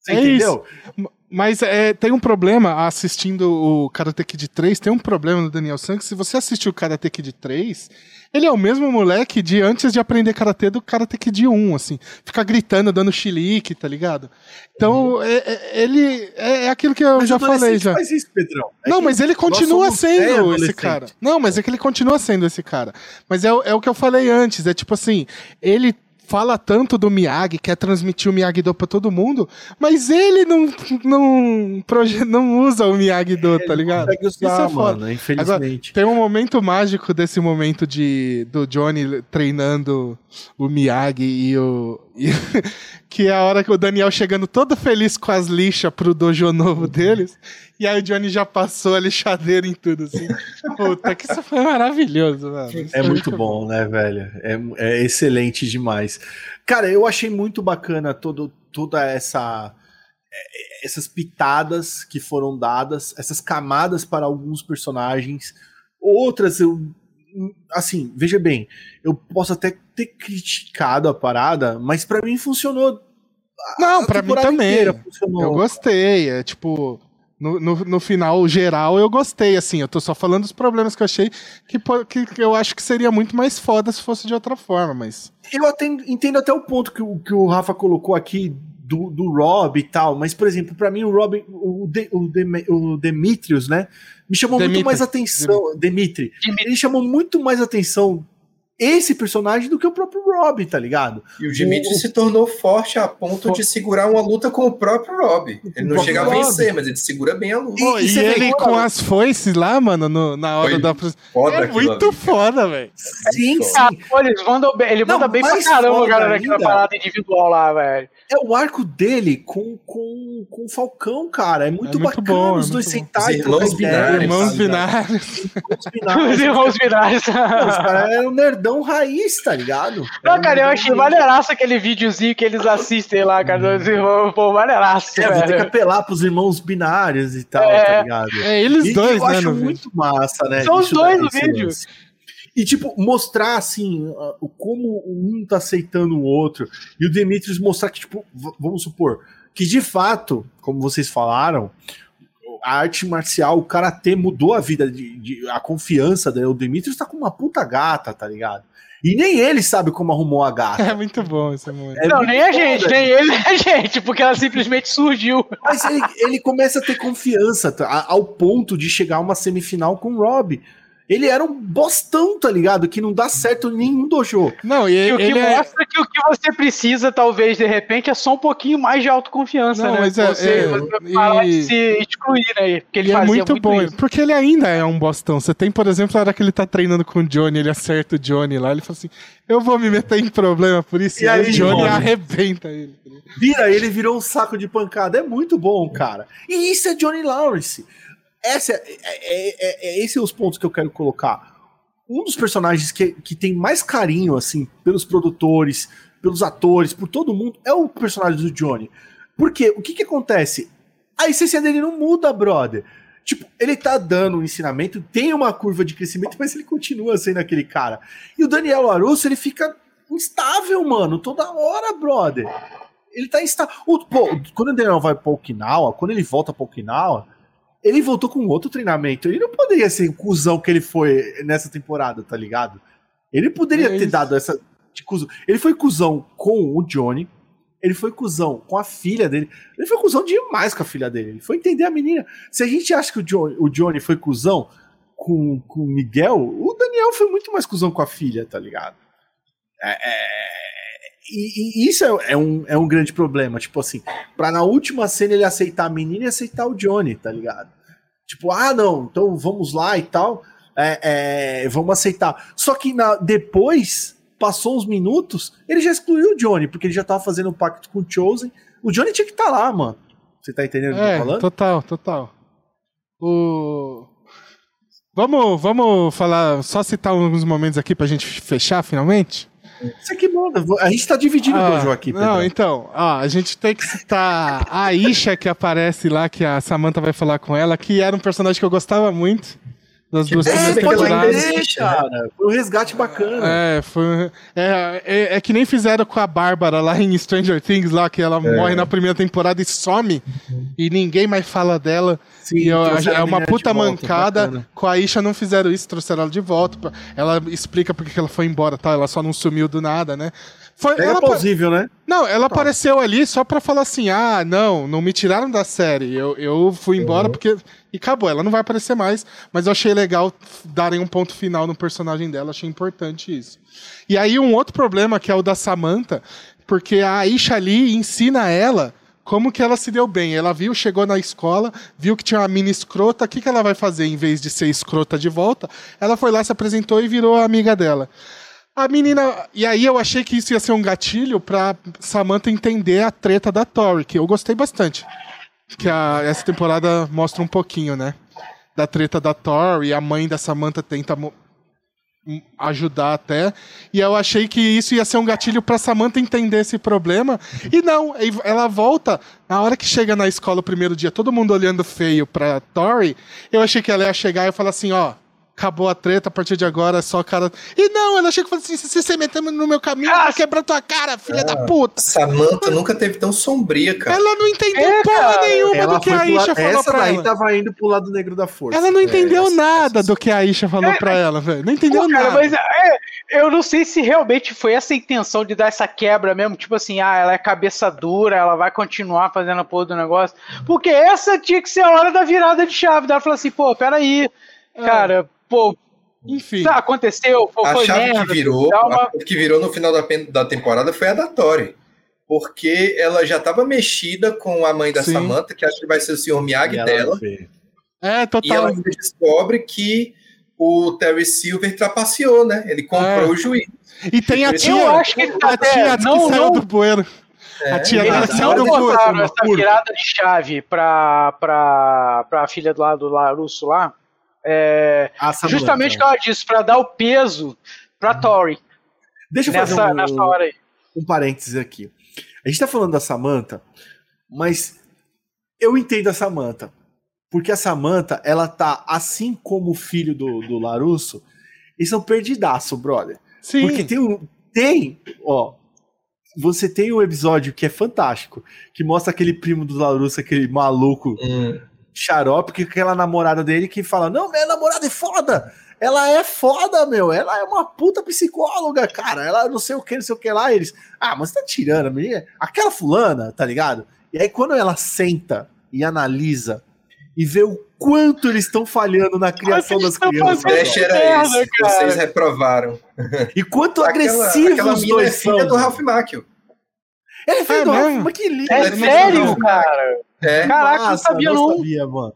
Você é entendeu? Isso. Mas é, tem um problema assistindo o Karate Kid 3, tem um problema no Daniel San que se você assistir o Karate Kid 3, ele é o mesmo moleque de antes de aprender karatê do Karate Kid 1, assim. Fica gritando, dando chilique, tá ligado? Então, uhum. é, é, ele é, é, aquilo que eu mas já falei já. Faz isso, Pedrão. É não, mas ele continua sendo esse cara. Não, mas é que ele continua sendo esse cara. Mas é, é o que eu falei antes, é tipo assim, ele fala tanto do Miyagi, quer transmitir o Miyagi-Do pra todo mundo, mas ele não, não, não usa o Miyagi-Do, tá ligado? Usar, Isso é foda. Mano, infelizmente. Agora, tem um momento mágico desse momento de, do Johnny treinando o Miyagi e o. Que é a hora que o Daniel chegando todo feliz com as lixas pro dojo novo deles. E aí o Johnny já passou a lixadeira em tudo, assim. Puta, que isso foi maravilhoso, mano. Isso é muito bom, bom, né, velho? É, é excelente demais. Cara, eu achei muito bacana todo, toda essa é, essas pitadas que foram dadas, essas camadas para alguns personagens, outras eu assim, veja bem, eu posso até ter criticado a parada, mas para mim funcionou. Não, para mim também. Eu gostei, é tipo, no, no, no, final geral, eu gostei, assim. Eu tô só falando dos problemas que eu achei que, que, eu acho que seria muito mais foda se fosse de outra forma, mas. Eu até, entendo até o ponto que, o, que o Rafa colocou aqui do, do Rob e tal, mas, por exemplo, para mim o Rob, o, De, o, De, o Demetrius, né? Me chamou Demitri. muito mais atenção. Demitri. Demitri. Ele chamou muito mais atenção esse personagem do que o próprio Rob, tá ligado? E o Dimitri o... se tornou forte a ponto For... de segurar uma luta com o próprio Rob. Ele não chega a vencer, mas ele segura bem a luta. Pô, e, e ele com as foices lá, mano, no, na hora Foi da. Foda é muito ali, foda, velho. Sim, sim. Ah, pô, ele manda, ele manda não, bem pra caramba, galera, naquela parada individual lá, velho. É o arco dele com, com, com o Falcão, cara. É muito, é muito bacana bom, os dois sentarem. Irmãos binários. Irmãos binários. Os irmãos binários. Os caras eram nerdão nerdão raiz, tá ligado? Não, cara, eu achei maneiraço aquele videozinho que eles assistem lá, cara, dos irmãos, pô, maneiraço. É, você tem que apelar pros irmãos binários e tal, é, tá ligado? É, eles e dois, eu né? acho muito vídeo. massa, né? São os dois no vídeo. Lance. E, tipo, mostrar, assim, como um tá aceitando o outro. E o Demetrius mostrar que, tipo, vamos supor, que de fato, como vocês falaram, a arte marcial, o karatê mudou a vida, de, de a confiança dele. O Demetrius tá com uma puta gata, tá ligado? E nem ele sabe como arrumou a gata. É muito bom esse momento. É não, nem a gente, nem ele nem a gente, porque ela simplesmente surgiu. Mas ele, ele começa a ter confiança tá, ao ponto de chegar a uma semifinal com o Rob. Ele era um bostão, tá ligado? Que não dá certo nenhum dojo. Não, e, e o que é- mostra é... que o que você precisa, talvez, de repente, é só um pouquinho mais de autoconfiança, não, né? Mas é, você, é, você e... se excluir, né? Porque ele e é muito, muito bom, isso. porque ele ainda é um bostão. Você tem, por exemplo, a hora que ele tá treinando com o Johnny, ele acerta o Johnny lá, ele fala assim: eu vou me meter em problema por isso. E, e aí, o Johnny arrebenta ele. Vira, ele virou um saco de pancada. É muito bom, cara. E isso é Johnny Lawrence. Essa é, é, é, é, esses são os pontos que eu quero colocar. Um dos personagens que, que tem mais carinho, assim, pelos produtores, pelos atores, por todo mundo, é o personagem do Johnny. Porque o que que acontece? A essência dele não muda, brother. Tipo, ele tá dando um ensinamento, tem uma curva de crescimento, mas ele continua sendo aquele cara. E o Daniel Arusso, ele fica instável, mano, toda hora, brother. Ele tá instável. Quando o Daniel vai pra Okinawa, quando ele volta pra Okinawa, ele voltou com outro treinamento. Ele não poderia ser o cuzão que ele foi nessa temporada, tá ligado? Ele poderia é ter dado essa. De cuzão. Ele foi cuzão com o Johnny. Ele foi cuzão com a filha dele. Ele foi cuzão demais com a filha dele. Ele foi entender a menina. Se a gente acha que o Johnny, o Johnny foi cuzão com, com o Miguel, o Daniel foi muito mais cuzão com a filha, tá ligado? É, é, e, e, isso é, é, um, é um grande problema. Tipo assim, pra na última cena ele aceitar a menina e aceitar o Johnny, tá ligado? Tipo, ah, não, então vamos lá e tal. É, é, vamos aceitar. Só que na, depois, passou uns minutos, ele já excluiu o Johnny, porque ele já tava fazendo um pacto com o Chosen. O Johnny tinha que estar tá lá, mano. Você tá entendendo o que eu tô é, falando? Total, total. O. Vamos, vamos falar, só citar alguns momentos aqui pra gente fechar finalmente? Isso aqui manda. A gente tá dividindo ah, o dojo aqui, Pedro. Não, então, ó, a gente tem que citar a Isha que aparece lá, que a Samantha vai falar com ela, que era um personagem que eu gostava muito das duas primeiras temporadas. cara. Foi um resgate bacana. É, foi. É, é, é, que nem fizeram com a Bárbara lá em Stranger Things, lá, que ela é. morre na primeira temporada e some, e ninguém mais fala dela. Sim, e eu, é uma puta volta, mancada. Bacana. Com a Isha não fizeram isso, trouxeram ela de volta. Ela explica porque ela foi embora, tá? Ela só não sumiu do nada, né? Foi, é ela plausível, né? Não, ela tá. apareceu ali só pra falar assim: ah, não, não me tiraram da série. Eu, eu fui embora uhum. porque. E acabou, ela não vai aparecer mais. Mas eu achei legal darem um ponto final no personagem dela, achei importante isso. E aí, um outro problema que é o da Samantha, porque a Aisha ali ensina ela como que ela se deu bem. Ela viu, chegou na escola, viu que tinha uma mini escrota. O que, que ela vai fazer em vez de ser escrota de volta? Ela foi lá, se apresentou e virou amiga dela. A menina. E aí eu achei que isso ia ser um gatilho pra Samantha entender a treta da Tori, que eu gostei bastante. Que a, essa temporada mostra um pouquinho, né? Da treta da Tori, a mãe da Samantha tenta ajudar até. E eu achei que isso ia ser um gatilho pra Samantha entender esse problema. E não, ela volta. Na hora que chega na escola o primeiro dia, todo mundo olhando feio pra Tori, eu achei que ela ia chegar e falar assim: ó acabou a treta, a partir de agora é só cara. E não, ela chega e fala assim: se você meter no meu caminho, eu vou quebrar tua cara, filha é. da puta. Samantha nunca teve tão sombria, cara. Ela não entendeu é, porra nenhuma ela do que a Isha falou essa pra daí ela. tava indo pro lado negro da força. Ela não é, entendeu nada essa... do que a Isha falou é, pra ela, velho. Não entendeu pô, nada. Cara, mas é, eu não sei se realmente foi essa a intenção de dar essa quebra mesmo. Tipo assim, ah, ela é cabeça dura, ela vai continuar fazendo a porra do negócio. Porque essa tinha que ser a hora da virada de chave. Ela falou assim, pô, peraí. É. Cara, pô, enfim. Tá, aconteceu, foi, a chave merda, que virou, uma... que virou no final da, da temporada foi a da Tori. Porque ela já estava mexida com a mãe da Sim. Samantha, que acho que vai ser o Sr. Miyagi dela. É, total. E ela descobre que o Terry Silver trapaceou, né? Ele comprou é. o juiz. E tem a tia, eu acho que, a tia não, que saiu não... do bueiro. É, a tia eles saiu do bueiro. essa virada de chave pra, pra, pra filha do lado do Larusso lá, é, justamente o que ela disse, para dar o peso para uhum. Tori. Deixa eu nessa, fazer um, nessa hora aí. um parênteses aqui. A gente tá falando da Samantha, mas eu entendo a Samantha. Porque a Samantha, ela tá, assim como o filho do, do Larusso, eles são perdidaço, brother. Sim. Porque tem um. Tem, ó. Você tem um episódio que é fantástico, que mostra aquele primo do Larusso, aquele maluco hum. Xarope, que aquela namorada dele que fala: Não, minha namorada é foda! Ela é foda, meu. Ela é uma puta psicóloga, cara. Ela não sei o que, não sei o que lá. Eles, ah, mas você tá tirando, menina. Aquela fulana, tá ligado? E aí, quando ela senta e analisa e vê o quanto eles estão falhando na criação das crianças. Deixa era isso. Vocês reprovaram. E quanto agressivos aquela, aquela os dois é filha são. do Ralph Macchio. Ele é filho é mas que lindo. É, é sério, cara? É. Caraca, Nossa, não sabia não. Sabia, mano.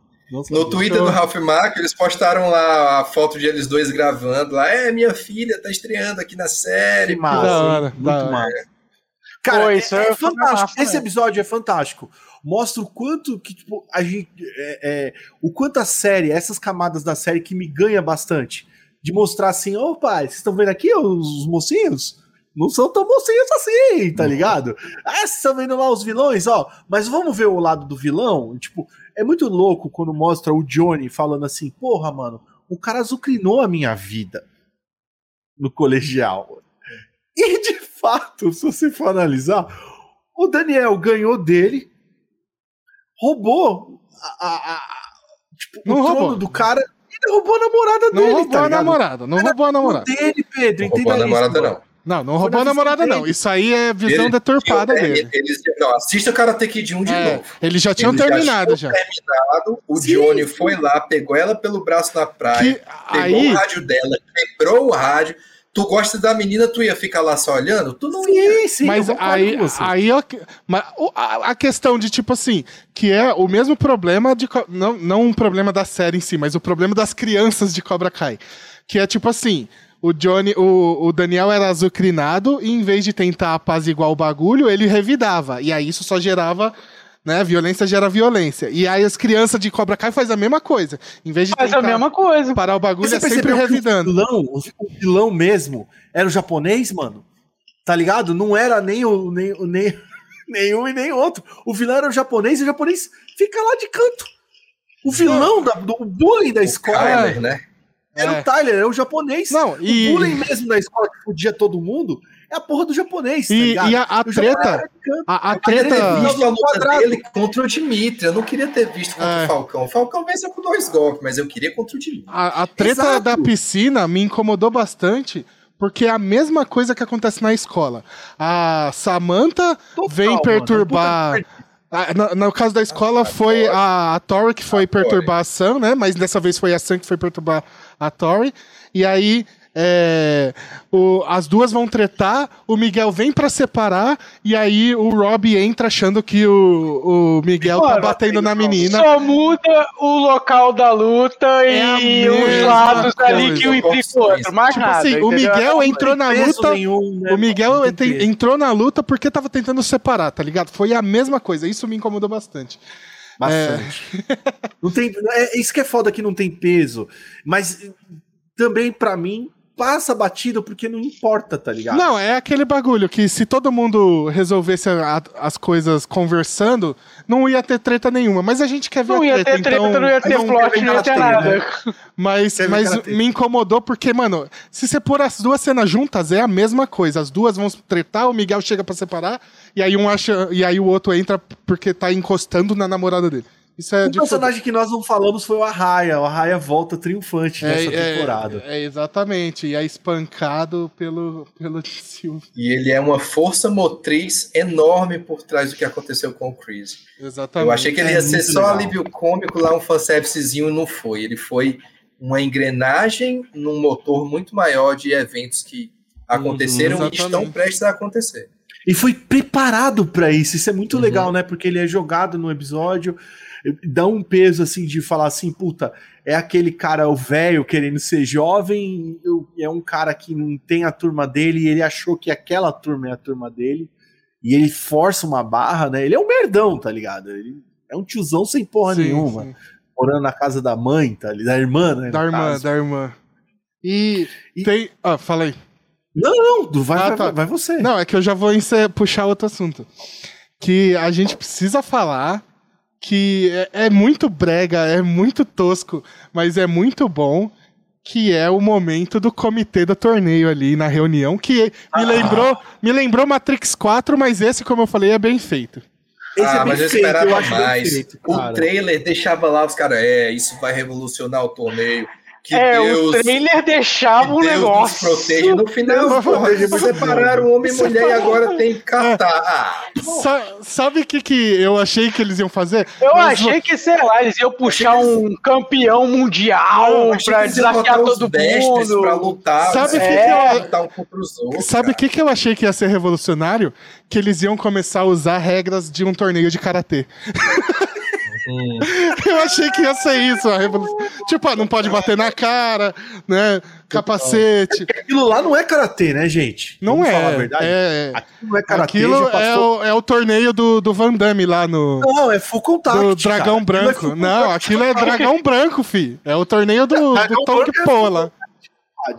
No Twitter do Ralph Macchio, eles postaram lá a foto de eles dois gravando lá. É, minha filha tá estreando aqui na série. Que massa, da hora, muito da massa. Cara, Pô, isso é, é fantástico. Massa, Esse né? episódio é fantástico. Mostra o quanto que, tipo, a gente. É, é, o quanto a série, essas camadas da série que me ganha bastante. De mostrar assim, opa, vocês estão vendo aqui os mocinhos? Não são tão mocinhos assim, tá ligado? Ah, vocês estão vendo lá os vilões, ó. Mas vamos ver o lado do vilão? Tipo, é muito louco quando mostra o Johnny falando assim, porra, mano, o cara azucrinou a minha vida no colegial. E de fato, se você for analisar, o Daniel ganhou dele, roubou a, a, a tipo, não o roubou. do cara e roubou a namorada não dele. Roubou tá a namorada, não roubou a namorada. Dele, Pedro, não roubou a namorada, isso, não. Não, não roubou a namorada, não. Isso aí é visão ele, deturpada dele. Eles, não, assista o Karate Kid 1 de é, novo. Eles já tinham eles terminado já. terminado, o Sim. Johnny foi lá, pegou ela pelo braço na praia, que, pegou aí... o rádio dela, quebrou o rádio. Tu gosta da menina, tu ia ficar lá só olhando? Tu não sim, ia. Sim, mas aí, aí mas a, a questão de tipo assim, que é o mesmo problema de. Não, não um problema da série em si, mas o problema das crianças de Cobra Kai. Que é tipo assim o Johnny, o, o Daniel era azucrinado e em vez de tentar apaziguar o bagulho, ele revidava. E aí isso só gerava né? Violência gera violência. E aí as crianças de Cobra Kai faz a mesma coisa. Em vez de faz a mesma coisa. parar o bagulho, é sempre revidando. O vilão, o vilão mesmo era o japonês, mano. Tá ligado? Não era nem o nem, nem nenhum e nem outro. O vilão era o japonês e o japonês fica lá de canto. O vilão da, do bullying da o escola. Kyler, né? Era é. o Tyler, é o japonês. Não, e... O bullying mesmo da escola que podia todo mundo é a porra do japonês. E, tá e a, a treta. A, a treta. Eu visto a luta dele contra o Dimitri. Eu não queria ter visto contra é. o Falcão. O Falcão venceu com dois golpes, mas eu queria contra o Dimitri. A, a treta Exato. da piscina me incomodou bastante. Porque é a mesma coisa que acontece na escola. A Samantha Total, vem perturbar. Mano, ah, no, no, caso da escola, foi a, a Tori que foi perturbar a Sam, né? Mas dessa vez foi a Sam que foi perturbar a Tori. E aí é, o, as duas vão tretar, o Miguel vem para separar, e aí o Rob entra achando que o, o Miguel tá Mano, tá batendo na menina. Só muda o local da luta é e os lados coisa. ali que o implica o outro. Mais tipo nada, assim, o Miguel entrou na luta. Nenhum, né? O Miguel entrou na luta porque tava tentando separar, tá ligado? Foi a mesma coisa. Isso me incomodou bastante. Bastante. É... não tem, é, isso que é foda que não tem peso. Mas também, para mim, passa batido porque não importa, tá ligado? Não, é aquele bagulho que se todo mundo resolvesse a, as coisas conversando, não ia ter treta nenhuma. Mas a gente quer ver não a treta, ia ter treta, então... Não ia ter não plot, não ia ter nada. Né? Mas, mas me incomodou porque, mano, se você pôr as duas cenas juntas, é a mesma coisa. As duas vão tretar, o Miguel chega para separar, e aí um acha. E aí o outro entra porque tá encostando na namorada dele. Isso é o personagem que nós não falamos foi o Arraia. O Arraia volta triunfante é, nessa é, temporada. É, exatamente. E é espancado pelo, pelo Silvio. E ele é uma força motriz enorme por trás do que aconteceu com o Chris. Exatamente. Eu achei que ele ia é ser só legal. alívio cômico lá, um fanservicezinho, não foi. Ele foi uma engrenagem num motor muito maior de eventos que aconteceram uhum, e estão prestes a acontecer. E foi preparado para isso. Isso é muito uhum. legal, né? Porque ele é jogado no episódio dá um peso assim de falar assim, puta, é aquele cara, o velho, querendo ser jovem, é um cara que não tem a turma dele e ele achou que aquela turma é a turma dele, e ele força uma barra, né? Ele é um merdão, tá ligado? Ele é um tiozão sem porra sim, nenhuma, sim. morando na casa da mãe, tá ligado? Da irmã, né? Da irmã, caso. da irmã. E, e tem. Ah, falei. Não, não, vai, ah, tá. vai, vai, você. Não, é que eu já vou puxar outro assunto. Que a gente precisa falar que é, é muito brega, é muito tosco, mas é muito bom que é o momento do comitê do torneio ali na reunião, que me ah. lembrou, me lembrou Matrix 4, mas esse, como eu falei, é bem feito. Esse é ah, é mas eu feito, esperava eu mais. Feito, o trailer deixava lá os caras, é, isso vai revolucionar o torneio. Que é, Deus, o trailer deixava um negócio. Nos protege no final. Protege, separaram homem e mulher e agora tem que catar. Ah, sabe o que, que eu achei que eles iam fazer? Eu Mas achei que, sei lá, eles iam puxar um campeão mundial não, pra desafiar todo mundo. Pra lutar. Sabe o é, que, que, eu... Um Sabe o que, que eu achei que ia ser revolucionário? Que eles iam começar a usar regras de um torneio de karatê. Eu achei que ia ser isso, a revolução. Tipo, ah, não pode bater na cara, né? Capacete. É aquilo lá não é karatê, né, gente? Não Vamos é. Falar a verdade. É... Aquilo não é karatê. Aquilo é, o, é o torneio do, do Van Damme lá no. Não, é full contact. Do dragão cara. branco. Aquilo é não, aquilo é dragão branco, fi. É o torneio do, do Tom pô lá.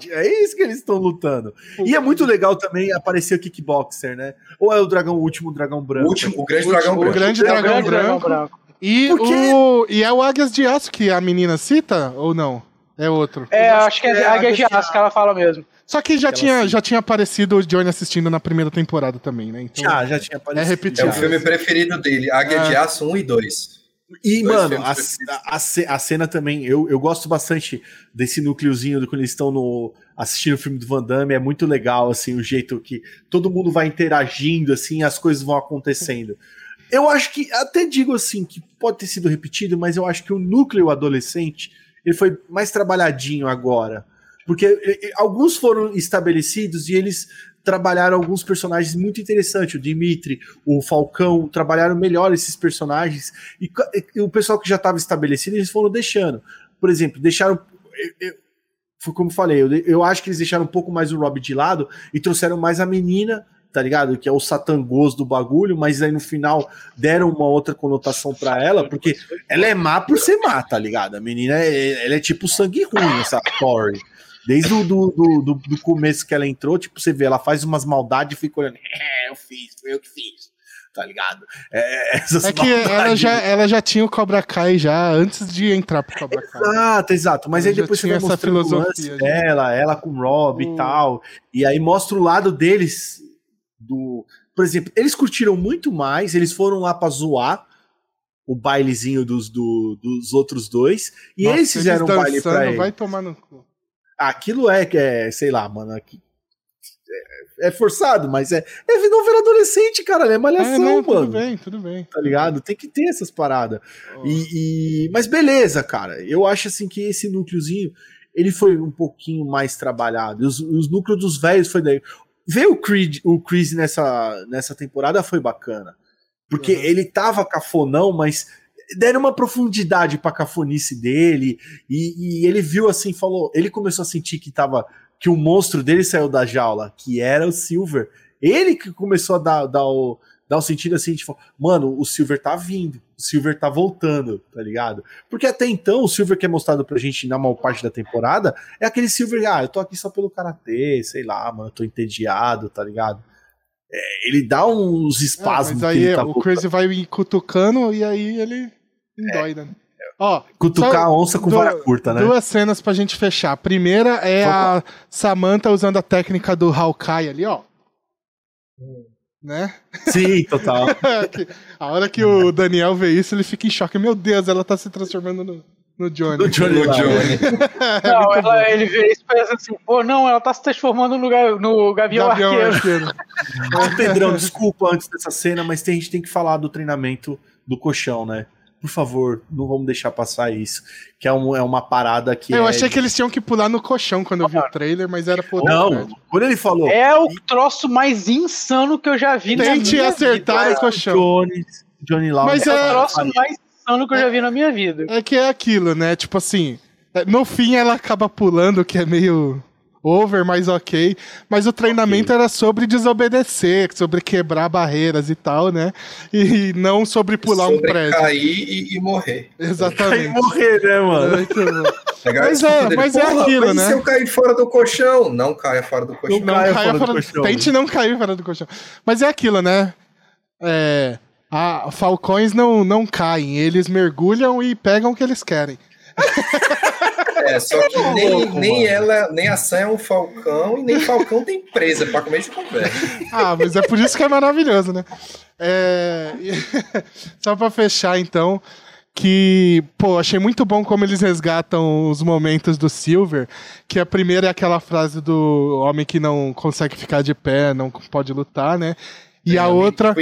É isso que eles estão lutando. E é muito legal também aparecer o kickboxer, né? Ou é o dragão, o último dragão branco? O último, o grande dragão branco. O grande dragão, dragão branco. E, o, e é o Águias de Aço que a menina cita, ou não? É outro? É, acho que é, é Águias de Aço que ela fala mesmo. Só que já, tinha, já tinha aparecido o Johnny assistindo na primeira temporada também, né? Então, já, já tinha é aparecido. É repetido. É o filme preferido dele, Águia é. de Aço 1 e 2. E, Dois mano, a, a, a, cena também, eu, eu gosto bastante desse núcleozinho do quando eles estão no, assistindo o filme do Van Damme, é muito legal, assim, o jeito que todo mundo vai interagindo, assim, as coisas vão acontecendo. Eu acho que, até digo assim, que pode ter sido repetido, mas eu acho que o núcleo adolescente ele foi mais trabalhadinho agora. Porque alguns foram estabelecidos e eles trabalharam alguns personagens muito interessantes. O Dimitri, o Falcão, trabalharam melhor esses personagens. E, e o pessoal que já estava estabelecido, eles foram deixando. Por exemplo, deixaram. Eu, foi como falei, eu, eu acho que eles deixaram um pouco mais o Rob de lado e trouxeram mais a menina tá ligado? Que é o satangos do bagulho, mas aí no final deram uma outra conotação para ela, porque ela é má por ser má, tá ligado? A menina, é, ela é tipo sangue ruim, essa Tori. Desde o do, do, do, do, começo que ela entrou, tipo, você vê, ela faz umas maldades e fica olhando, é, eu fiz, foi eu que fiz, tá ligado? É, é que ela já, ela já tinha o Cobra Kai já antes de entrar pro Cobra Kai. Exato, exato. Mas ela aí depois você vai essa filosofia dela, ela com o Rob hum. e tal. E aí mostra o lado deles do. Por exemplo, eles curtiram muito mais, eles foram lá pra zoar o bailezinho dos, do, dos outros dois, e Nossa, eles fizeram eles um baile pra ele. Vai tomar no cu. Aquilo é, é sei lá, mano, aqui, é, é, forçado, mas é, é novela adolescente, cara, é malhação, é, não, mano. Tudo bem, tudo bem. Tá ligado? Tem que ter essas paradas. Oh. E, e, mas beleza, cara, eu acho assim que esse núcleozinho, ele foi um pouquinho mais trabalhado. Os, os núcleos dos velhos foi daí. Ver o, Creed, o Chris nessa, nessa temporada foi bacana. Porque uhum. ele tava cafonão, mas deram uma profundidade pra cafonice dele. E, e, ele viu assim, falou. Ele começou a sentir que tava. Que o monstro dele saiu da jaula, que era o Silver. Ele que começou a dar, dar o, dá um sentido assim, tipo, mano, o Silver tá vindo, o Silver tá voltando, tá ligado? Porque até então, o Silver que é mostrado pra gente na maior parte da temporada é aquele Silver, ah, eu tô aqui só pelo karatê, sei lá, mano, eu tô entediado, tá ligado? É, ele dá uns espasmos. É, mas aí tá o Crazy vai cutucando e aí ele endoida, né? Ó, Cutucar a onça com vara curta, né? Duas cenas pra gente fechar. A primeira é a Samantha usando a técnica do Hawkeye ali, ó. Hum né? Sim, total. a hora que o Daniel vê isso, ele fica em choque. Meu Deus, ela tá se transformando no, no Johnny. No Johnny. No Johnny. não, ela, ele vê isso e pensa assim, pô, não, ela tá se transformando no, no Gavião, Gavião Arqueiro. arqueiro. ah, Pedrão, desculpa antes dessa cena, mas tem, a gente tem que falar do treinamento do colchão, né? Por favor, não vamos deixar passar isso. Que é, um, é uma parada que. Eu é achei de... que eles tinham que pular no colchão quando eu vi o trailer, mas era por. Não, quando ele falou. É o troço mais insano que eu já vi Tente acertar vida. o colchão. Johnny, Johnny Law. Mas é, é o troço mais insano que eu já vi na minha vida. É que é aquilo, né? Tipo assim. É, no fim ela acaba pulando, que é meio over, mas ok. Mas o treinamento okay. era sobre desobedecer, sobre quebrar barreiras e tal, né? E não sobre pular sobre um prédio. cair e, e morrer. Exatamente. Cair e morrer, né, mano? mas é, mas é aquilo, mas né? se eu cair fora do colchão? Não caia fora do colchão. Não, caia, fora, do, do colchão. Tente não cair fora do colchão. Mas é aquilo, né? É... A falcões não, não caem, eles mergulham e pegam o que eles querem. É, só que nem, nem ela, nem a Sam é um falcão e nem falcão tem presa pra comer de conversa. Ah, mas é por isso que é maravilhoso, né? É... Só pra fechar, então, que, pô, achei muito bom como eles resgatam os momentos do Silver, que a primeira é aquela frase do homem que não consegue ficar de pé, não pode lutar, né? E é, a outra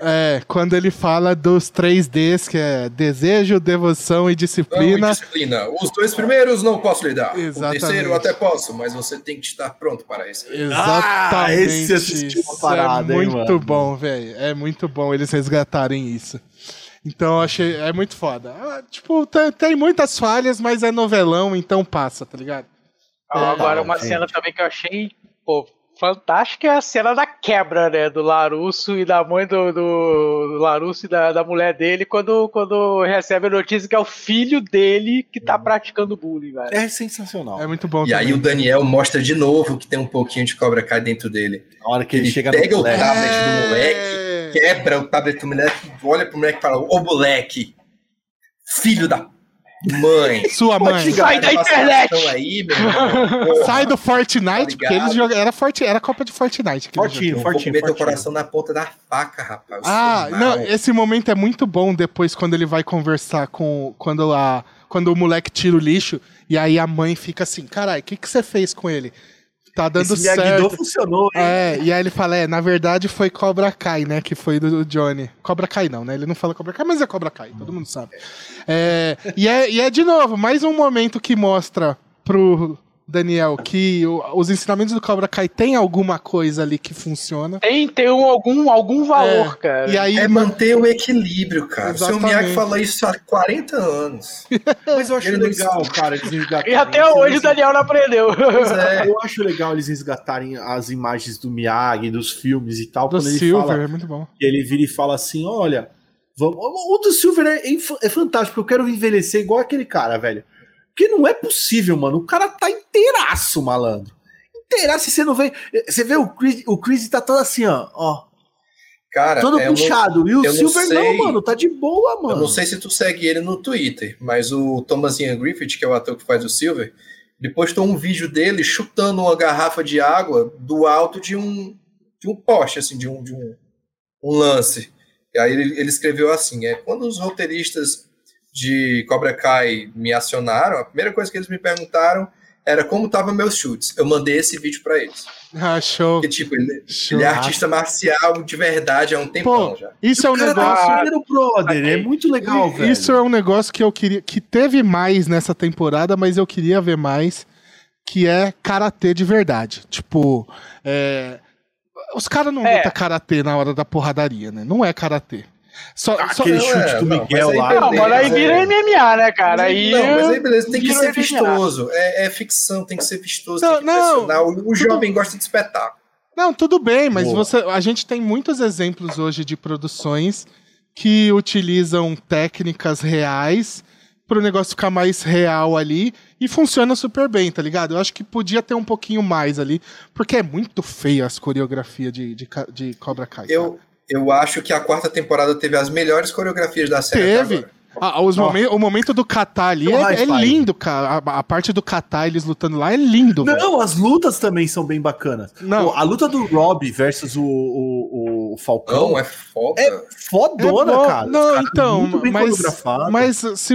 é quando ele fala dos três Ds, que é desejo, devoção e disciplina. Não, e disciplina. Os dois primeiros não posso lhe dar. Exatamente. O terceiro até posso, mas você tem que estar pronto para isso. Exatamente. Ah, esse assistiu uma parada, é muito hein, bom, velho. É muito bom eles resgatarem isso. Então achei. É muito foda. Ah, tipo, tem, tem, muitas falhas, mas é novelão, então passa, tá ligado? Ah, agora, uma cena também que eu achei pô, fantástica é a cena da quebra, né? Do Larusso e da mãe do, do, Larusso e da, da mulher dele quando, quando recebe a notícia que é o filho dele que tá praticando bullying, velho. É sensacional. É muito bom. E também. aí o Daniel mostra de novo que tem um pouquinho de cobra cai dentro dele. Na hora que ele, ele chega pega o tablet é... do moleque quebra o tablet do moleque, olha pro moleque e fala: Ô moleque, filho da mãe. Sua mãe. Sai da internet. Aí, meu Sai do Fortnite, tá porque eles jogaram. Era, Forti, era Copa de Fortnite. Fortinho, Fortinho. Vou teu coração na ponta da faca, rapaz. Ah, não, esse momento é muito bom depois quando ele vai conversar com. Quando, a, quando o moleque tira o lixo e aí a mãe fica assim: caralho, o que, que você fez com ele? Tá dando Esse certo. funcionou, hein? É, e aí ele fala, é, na verdade foi Cobra Kai, né, que foi do Johnny. Cobra Kai não, né, ele não fala Cobra Kai, mas é Cobra Kai, todo mundo sabe. É, e, é, e é, de novo, mais um momento que mostra pro Daniel, que o, os ensinamentos do Cobra Kai tem alguma coisa ali que funciona. Tem, tem um, algum, algum valor, é, cara. E aí, é manter o equilíbrio, cara. Exatamente. O seu Miyagi fala isso há 40 anos. Mas eu acho Ele legal, cara, eles resgatarem. E até hoje o Daniel não aprendeu. É. Eu acho legal eles resgatarem as imagens do Miyagi, dos filmes e tal. Do Silver, fala, é muito bom. E ele vira e fala assim: olha. Vamos... O do Silver é, é fantástico, eu quero envelhecer igual aquele cara, velho. Porque não é possível, mano. O cara tá inteiraço, malandro. Inteiraço. E você não vê. Você vê o Chris, o Chris tá todo assim, ó. ó Cara, todo puxado. e o Silver não, não, mano, tá de boa, mano. Eu não sei se tu segue ele no Twitter, mas o Thomas Ian Griffith, que é o ator que faz o Silver, ele postou um vídeo dele chutando uma garrafa de água do alto de um, de um poste, assim, de um, de um, um lance. E aí ele, ele escreveu assim: é quando os roteiristas de Cobra Kai me acionaram, a primeira coisa que eles me perguntaram era como estavam meus chutes. Eu mandei esse vídeo para eles. Ah, show. Porque, tipo, ele, ele, é artista marcial de verdade há um tempão Pô, já. Isso é um tá negócio. Tá brother, é muito legal, velho. Isso é um negócio que eu queria. que teve mais nessa temporada, mas eu queria ver mais. Que é karatê de verdade. Tipo, é, os caras não é. lutam karatê na hora da porradaria, né? Não é karatê. Só, Aquele só, chute é, do Miguel não, lá. Não, mas aí vira MMA, né, cara? Aí, não, mas aí beleza, tem que ser vistoso. É, é, ficção, tem que ser vistoso, não, tem que não, o, o jovem gosta de espetáculo. Não, tudo bem, mas você, a gente tem muitos exemplos hoje de produções que utilizam técnicas reais para o negócio ficar mais real ali e funciona super bem, tá ligado? Eu acho que podia ter um pouquinho mais ali, porque é muito feio as coreografias de, de, de Cobra Kai. Eu, eu acho que a quarta temporada teve as melhores coreografias da série. Teve. Ah, os oh. o momento do Katar ali é, é, lindo, cara. A, a, parte do Katar, eles lutando lá, é lindo. Não, véio. as lutas também são bem bacanas. Não. a luta do Rob versus o, o, o Falcão. Não, é foda. É fodona, é cara. Não, então, mas, mas se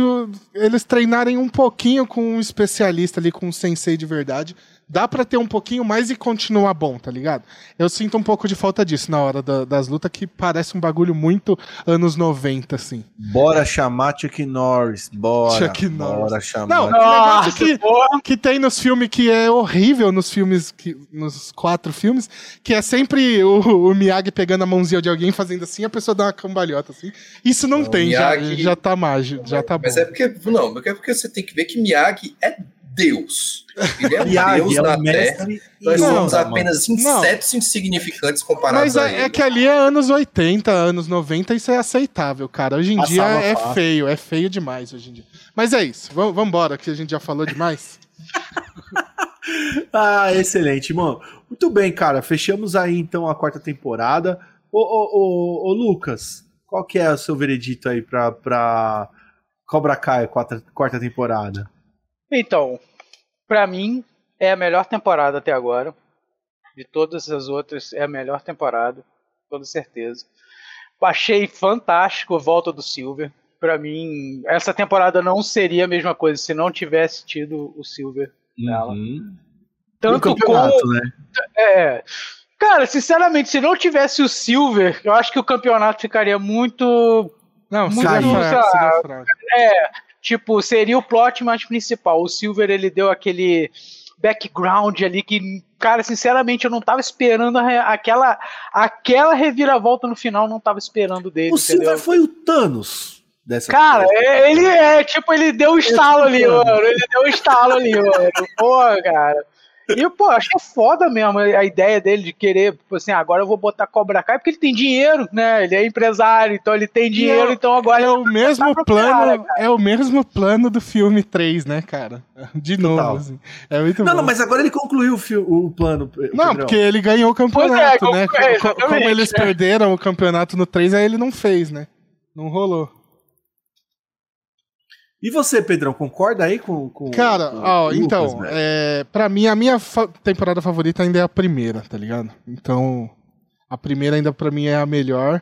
eles treinarem um pouquinho com um especialista ali, com um sensei de verdade, dá para ter um pouquinho mais e continuar bom, tá ligado? Eu sinto um pouco de falta disso na hora da, das lutas, que parece um bagulho muito anos 90, assim. Bora chamar Chuck Norris, bora. Chuck Norris. Bora chamar. Não, Nossa, que, que tem nos filmes que é horrível, nos filmes, que, nos quatro filmes, que é sempre o, o Miyagi pegando a mãozinha de alguém fazendo assim, a pessoa dá uma cambalhota, assim. Isso não, tem, Miyagi... já, já tá mágico, já tá Mas bom. é porque, não, é porque você tem que ver que Miyagi é Deus. Ele é um Deus é na Terra. Nós não, somos apenas insetos não. insignificantes comparados Mas é, a ele. é que ali é anos 80, anos 90, isso é aceitável, cara. Hoje em Passava dia é fácil. feio, é feio demais hoje em dia. Mas é isso, vamos embora, que a gente já falou demais. ah, excelente, mano. Muito bem, cara. Fechamos aí então a quarta temporada. Ô, ô, ô, ô Lucas, qual que é o seu veredito aí pra, pra Cobra Kai, quarta, quarta temporada? Então, para mim, é a melhor temporada até agora. De todas as outras, é a melhor temporada, com toda certeza. Achei fantástico a volta do Silver. Para mim, essa temporada não seria a mesma coisa se não tivesse tido o Silver nela. Uhum. Tanto como. Né? É. Cara, sinceramente, se não tivesse o Silver, eu acho que o campeonato ficaria muito. Não, muito seria fraco, seria fraco. É, tipo, seria o plot mais principal. O Silver, ele deu aquele background ali que, cara, sinceramente, eu não tava esperando aquela aquela reviravolta no final, não tava esperando dele. O entendeu? Silver foi o Thanos dessa Cara, ele é, tipo, ele deu um estalo ali, mano. Ele deu um estalo ali, mano. Pô, cara. E, pô, acho que é foda mesmo a ideia dele de querer, tipo assim, agora eu vou botar Cobra Kai, porque ele tem dinheiro, né? Ele é empresário, então ele tem dinheiro, é, então agora. É o mesmo plano, cara, é o mesmo plano do filme 3, né, cara? De novo, assim. É muito não, bom. não, mas agora ele concluiu o, o plano. Não, porque ele ganhou o campeonato, é, né? É, Como eles né? perderam o campeonato no 3, aí ele não fez, né? Não rolou. E você, Pedrão, concorda aí com. com Cara, com ó, então, é, pra mim, a minha fa temporada favorita ainda é a primeira, tá ligado? Então, a primeira ainda pra mim é a melhor.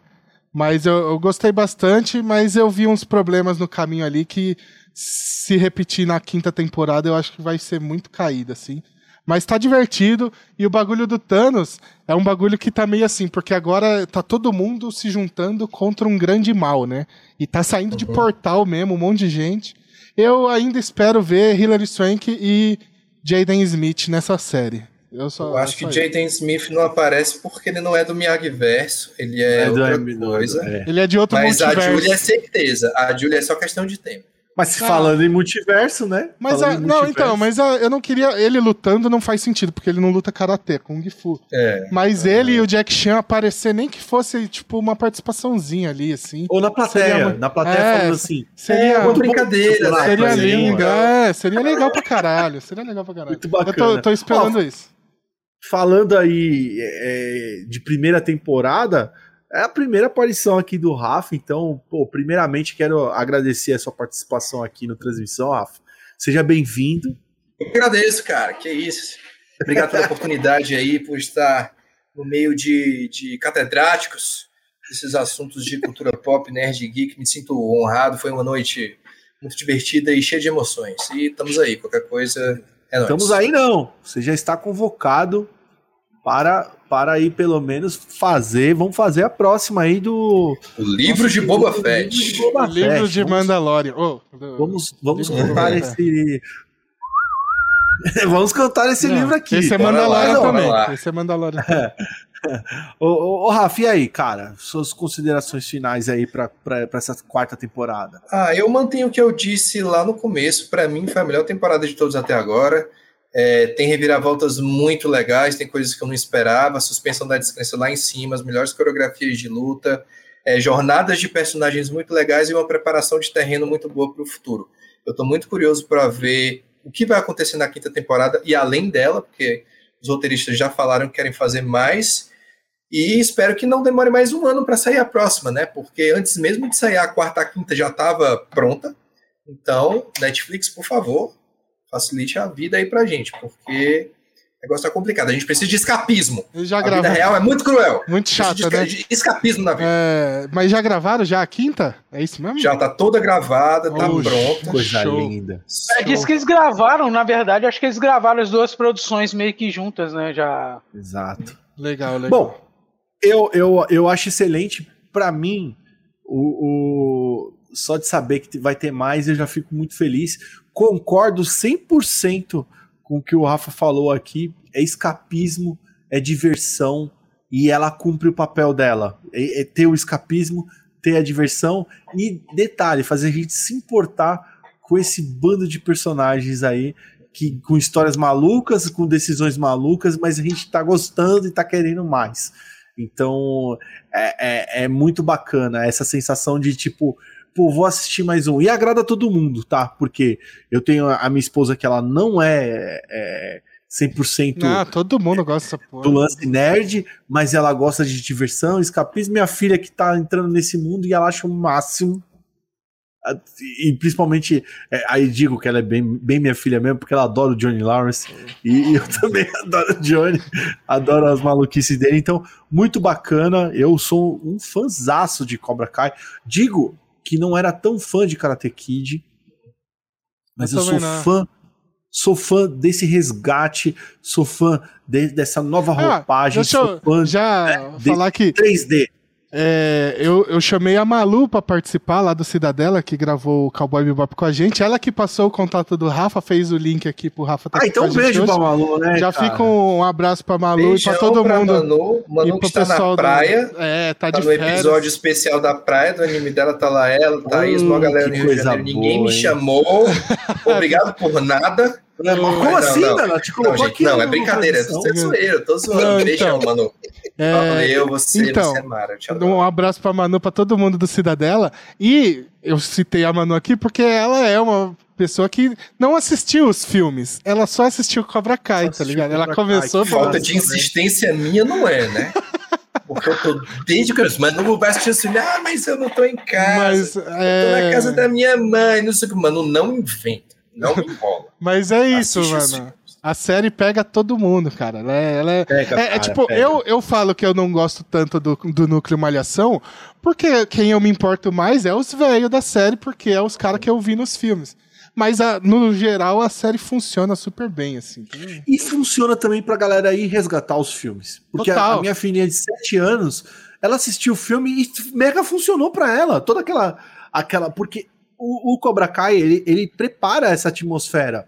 Mas eu, eu gostei bastante, mas eu vi uns problemas no caminho ali que, se repetir na quinta temporada, eu acho que vai ser muito caída, assim. Mas tá divertido. E o bagulho do Thanos é um bagulho que tá meio assim, porque agora tá todo mundo se juntando contra um grande mal, né? E tá saindo uhum. de portal mesmo, um monte de gente. Eu ainda espero ver Hilary Swank e Jaden Smith nessa série. Eu, só, eu acho que Jaden Smith não aparece porque ele não é do Miyagi-Verso, ele é, é outra coisa. É. Ele é de outro Mas multiverso. a Julia é certeza, a Julia é só questão de tempo. Mas ah. falando em multiverso, né? Mas a, não, então, mas a, eu não queria. Ele lutando não faz sentido, porque ele não luta karatê, Kung Fu. É. Mas é. ele e o Jack Chan aparecer, nem que fosse, tipo, uma participaçãozinha ali, assim. Ou na plateia. Seria, na plateia é, falando assim. Seria é, uma brincadeira, né? Seria lindo, é. Seria legal pra caralho. Seria legal pra caralho. Muito bacana. Eu tô, tô esperando Ó, isso. Falando aí é, de primeira temporada. É a primeira aparição aqui do Rafa, então, pô, primeiramente quero agradecer a sua participação aqui no transmissão, Rafa. Seja bem-vindo. Eu agradeço, cara, que isso. Obrigado pela oportunidade aí, por estar no meio de, de catedráticos desses assuntos de cultura pop, nerd geek. Me sinto honrado, foi uma noite muito divertida e cheia de emoções. E estamos aí, qualquer coisa é nóis. Estamos aí não, você já está convocado para para aí pelo menos fazer, vamos fazer a próxima aí do o livro de Boba Fett. Livro de, Boba Fett. livro de Mandalorian. Oh, vamos vamos contar esse Vamos cantar esse não, livro aqui. Esse é Mandalorian também. Esse é Mandalorian. É. ô, ô, ô, Rafa, e aí, cara? Suas considerações finais aí para essa quarta temporada? Ah, eu mantenho o que eu disse lá no começo. Para mim, foi a melhor temporada de todos até agora. É, tem reviravoltas muito legais, tem coisas que eu não esperava, suspensão da descrença lá em cima, as melhores coreografias de luta, é, jornadas de personagens muito legais e uma preparação de terreno muito boa para o futuro. Eu estou muito curioso para ver o que vai acontecer na quinta temporada e além dela, porque os roteiristas já falaram que querem fazer mais. E espero que não demore mais um ano para sair a próxima, né? Porque antes mesmo de sair a quarta, a quinta já estava pronta. Então, Netflix, por favor, facilite a vida aí pra gente, porque o negócio tá complicado. A gente precisa de escapismo. já a vida real é muito cruel. Muito chato, de né? escapismo na vida. É, mas já gravaram já a quinta? É isso mesmo? Já tá toda gravada, tá Oxe, pronta. Coisa show. linda. É, diz que eles gravaram, na verdade, acho que eles gravaram as duas produções meio que juntas, né? Já. Exato. Legal, legal. Bom, eu, eu, eu acho excelente. Para mim, o, o, só de saber que vai ter mais, eu já fico muito feliz concordo 100% com o que o Rafa falou aqui. É escapismo, é diversão e ela cumpre o papel dela. É, é ter o escapismo, ter a diversão e, detalhe, fazer a gente se importar com esse bando de personagens aí que com histórias malucas, com decisões malucas, mas a gente tá gostando e tá querendo mais. Então é, é, é muito bacana essa sensação de tipo pô, vou assistir mais um. E agrada todo mundo, tá? Porque eu tenho a minha esposa que ela não é, é 100% ah, todo mundo gosta do lance nerd, mas ela gosta de diversão, escapismo. Minha filha que tá entrando nesse mundo e ela acha o máximo. E principalmente, é, aí digo que ela é bem, bem minha filha mesmo, porque ela adora o Johnny Lawrence. E eu também adoro o Johnny, adoro as maluquices dele. Então, muito bacana. Eu sou um fãzaço de Cobra Kai. Digo que não era tão fã de Karate Kid, mas eu, eu sou não. fã. Sou fã desse resgate, sou fã de, dessa nova ah, roupagem. Ah, deixa eu fã, já falar que 3D. É, eu, eu chamei a Malu para participar lá do Cidadela, que gravou o Cowboy Bebop com a gente. Ela que passou o contato do Rafa, fez o link aqui pro Rafa. Tá ah, então um beijo hoje. pra Malu, né? Já cara? fica um abraço pra Malu Beijão e pra todo pra mundo. Manu, Manu e pro que está na praia. Do... É, tá, tá de no férias. episódio especial da praia, do anime dela tá lá ela, Thaís, uma galera no Rio de Janeiro. Boa, Ninguém me chamou. Obrigado por nada. Não, como não, assim, não, Ela te colocou não, gente, aqui. Não, é brincadeira. Você é zoeiro, tô zoando. Beijão, então, Manu. É, eu, você, então, você é Mara. Um abraço pra Manu, pra todo mundo do Cidadela. E eu citei a Manu aqui porque ela é uma pessoa que não assistiu os filmes. Ela só assistiu Cobra Kai, só tá ligado? Ela começou... Kai. Falta de insistência minha não é, né? Porque eu tô desde que mas não vai assistir assim, ah, mas eu não tô em casa. Mas, é... Eu tô na é, casa da minha mãe, não sei o que. Mano, não inventa. Não me enrola. Mas é isso, Assiste mano. A série pega todo mundo, cara. Ela é, ela é, pega, é, cara, é tipo, eu, eu falo que eu não gosto tanto do, do núcleo Malhação, porque quem eu me importo mais é os velhos da série, porque é os caras que eu vi nos filmes. Mas a, no geral a série funciona super bem, assim. E funciona também pra galera ir resgatar os filmes. Porque a, a, minha filhinha de 7 anos, ela assistiu o filme e mega funcionou pra ela. Toda aquela. aquela porque o, o Cobra Kai, ele, ele prepara essa atmosfera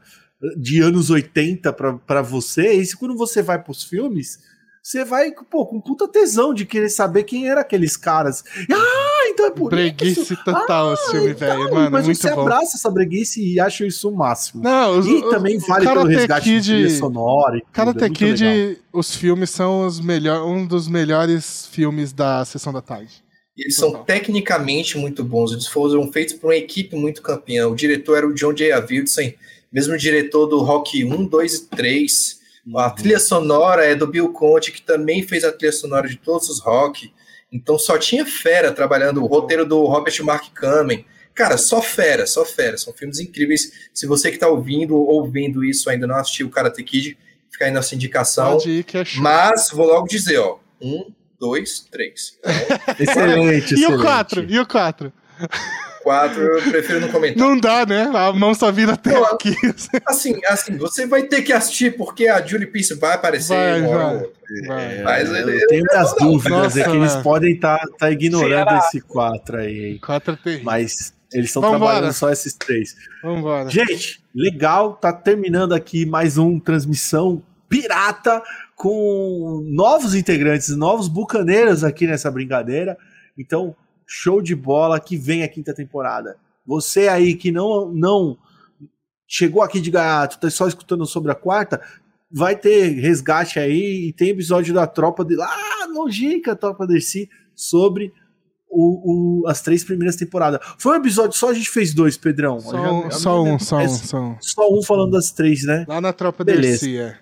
de anos 80 para você, e quando você vai pros filmes, você vai, pô, com puta tesão de querer saber quem eram aqueles caras. Ah, então é por breguice isso. total ah, esse filme, então, velho, mano, mas muito você bom. abraça essa breguice e acha isso o máximo. Não, os, e também vale pelo resgate Kid, de sonora e Karate é Kid, legal. os filmes são os melhor, um dos melhores filmes da Sessão da Tarde. Eles são tecnicamente muito bons. Eles foram feitos por uma equipe muito campeã. O diretor era o John J. Avildsen, mesmo diretor do Rock 1, 2 e 3. Uhum. A trilha sonora é do Bill Conte, que também fez a trilha sonora de todos os rock. Então só tinha fera trabalhando. O roteiro do Robert Mark Kamen. Cara, só fera, só fera. São filmes incríveis. Se você que está ouvindo ou vendo isso ainda não assistiu o Karate Kid, fica aí nossa indicação. Ir, é Mas vou logo dizer, ó. Um, dois, três. Então, excelente, E o quatro? E o quatro? Quatro, eu prefiro não comentar. Não dá, né? A mão só vira até não, aqui. Assim, assim, você vai ter que assistir porque a Julie Peace vai aparecer vai, vai, vai. Mas eu, eu tenho minhas dúvidas, Nossa, é que eles podem estar tá, tá ignorando Será? esse quatro aí. Quatro é Mas eles estão trabalhando só esses três. Vambora. Gente, legal, tá terminando aqui mais um transmissão pirata com novos integrantes, novos bucaneiros aqui nessa brincadeira. Então, show de bola que vem a quinta temporada. Você aí que não não chegou aqui de gaiato, tá só escutando sobre a quarta, vai ter resgate aí e tem episódio da tropa de lá, longínqua tropa si sobre o, o, as três primeiras temporadas. Foi um episódio só a gente fez dois, Pedrão. Só, já, só um, só um, só um. Só um falando das três, né? Lá na tropa Beleza. si, é.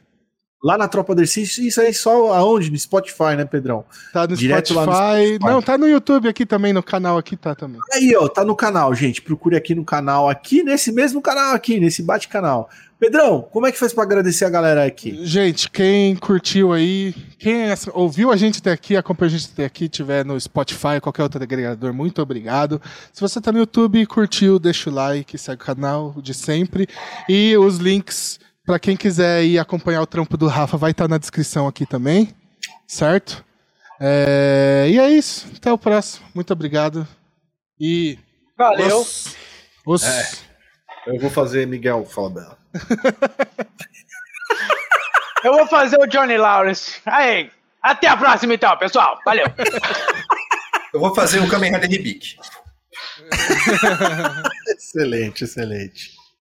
Lá na Tropa Dercy, isso aí só aonde? No Spotify, né, Pedrão? Tá no Spotify. no Spotify. Não, tá no YouTube aqui também, no canal aqui tá também. Aí, ó, tá no canal, gente. Procure aqui no canal, aqui nesse mesmo canal aqui, nesse bate-canal. Pedrão, como é que faz para agradecer a galera aqui? Gente, quem curtiu aí, quem ouviu a gente até aqui, acompanha a gente até aqui, tiver no Spotify, qualquer outro agregador, muito obrigado. Se você tá no YouTube e curtiu, deixa o like, segue o canal de sempre. E os links para quem quiser ir acompanhar o trampo do Rafa, vai estar tá na descrição aqui também, certo? É... E é isso. Até o próximo. Muito obrigado. E. Valeu. Os... Os... É. Eu vou fazer Miguel Fala Bela. Eu vou fazer o Johnny Lawrence. Aí. Até a próxima, então, pessoal. Valeu. Eu vou fazer o Kamen Rider Hibiki. excelente, excelente.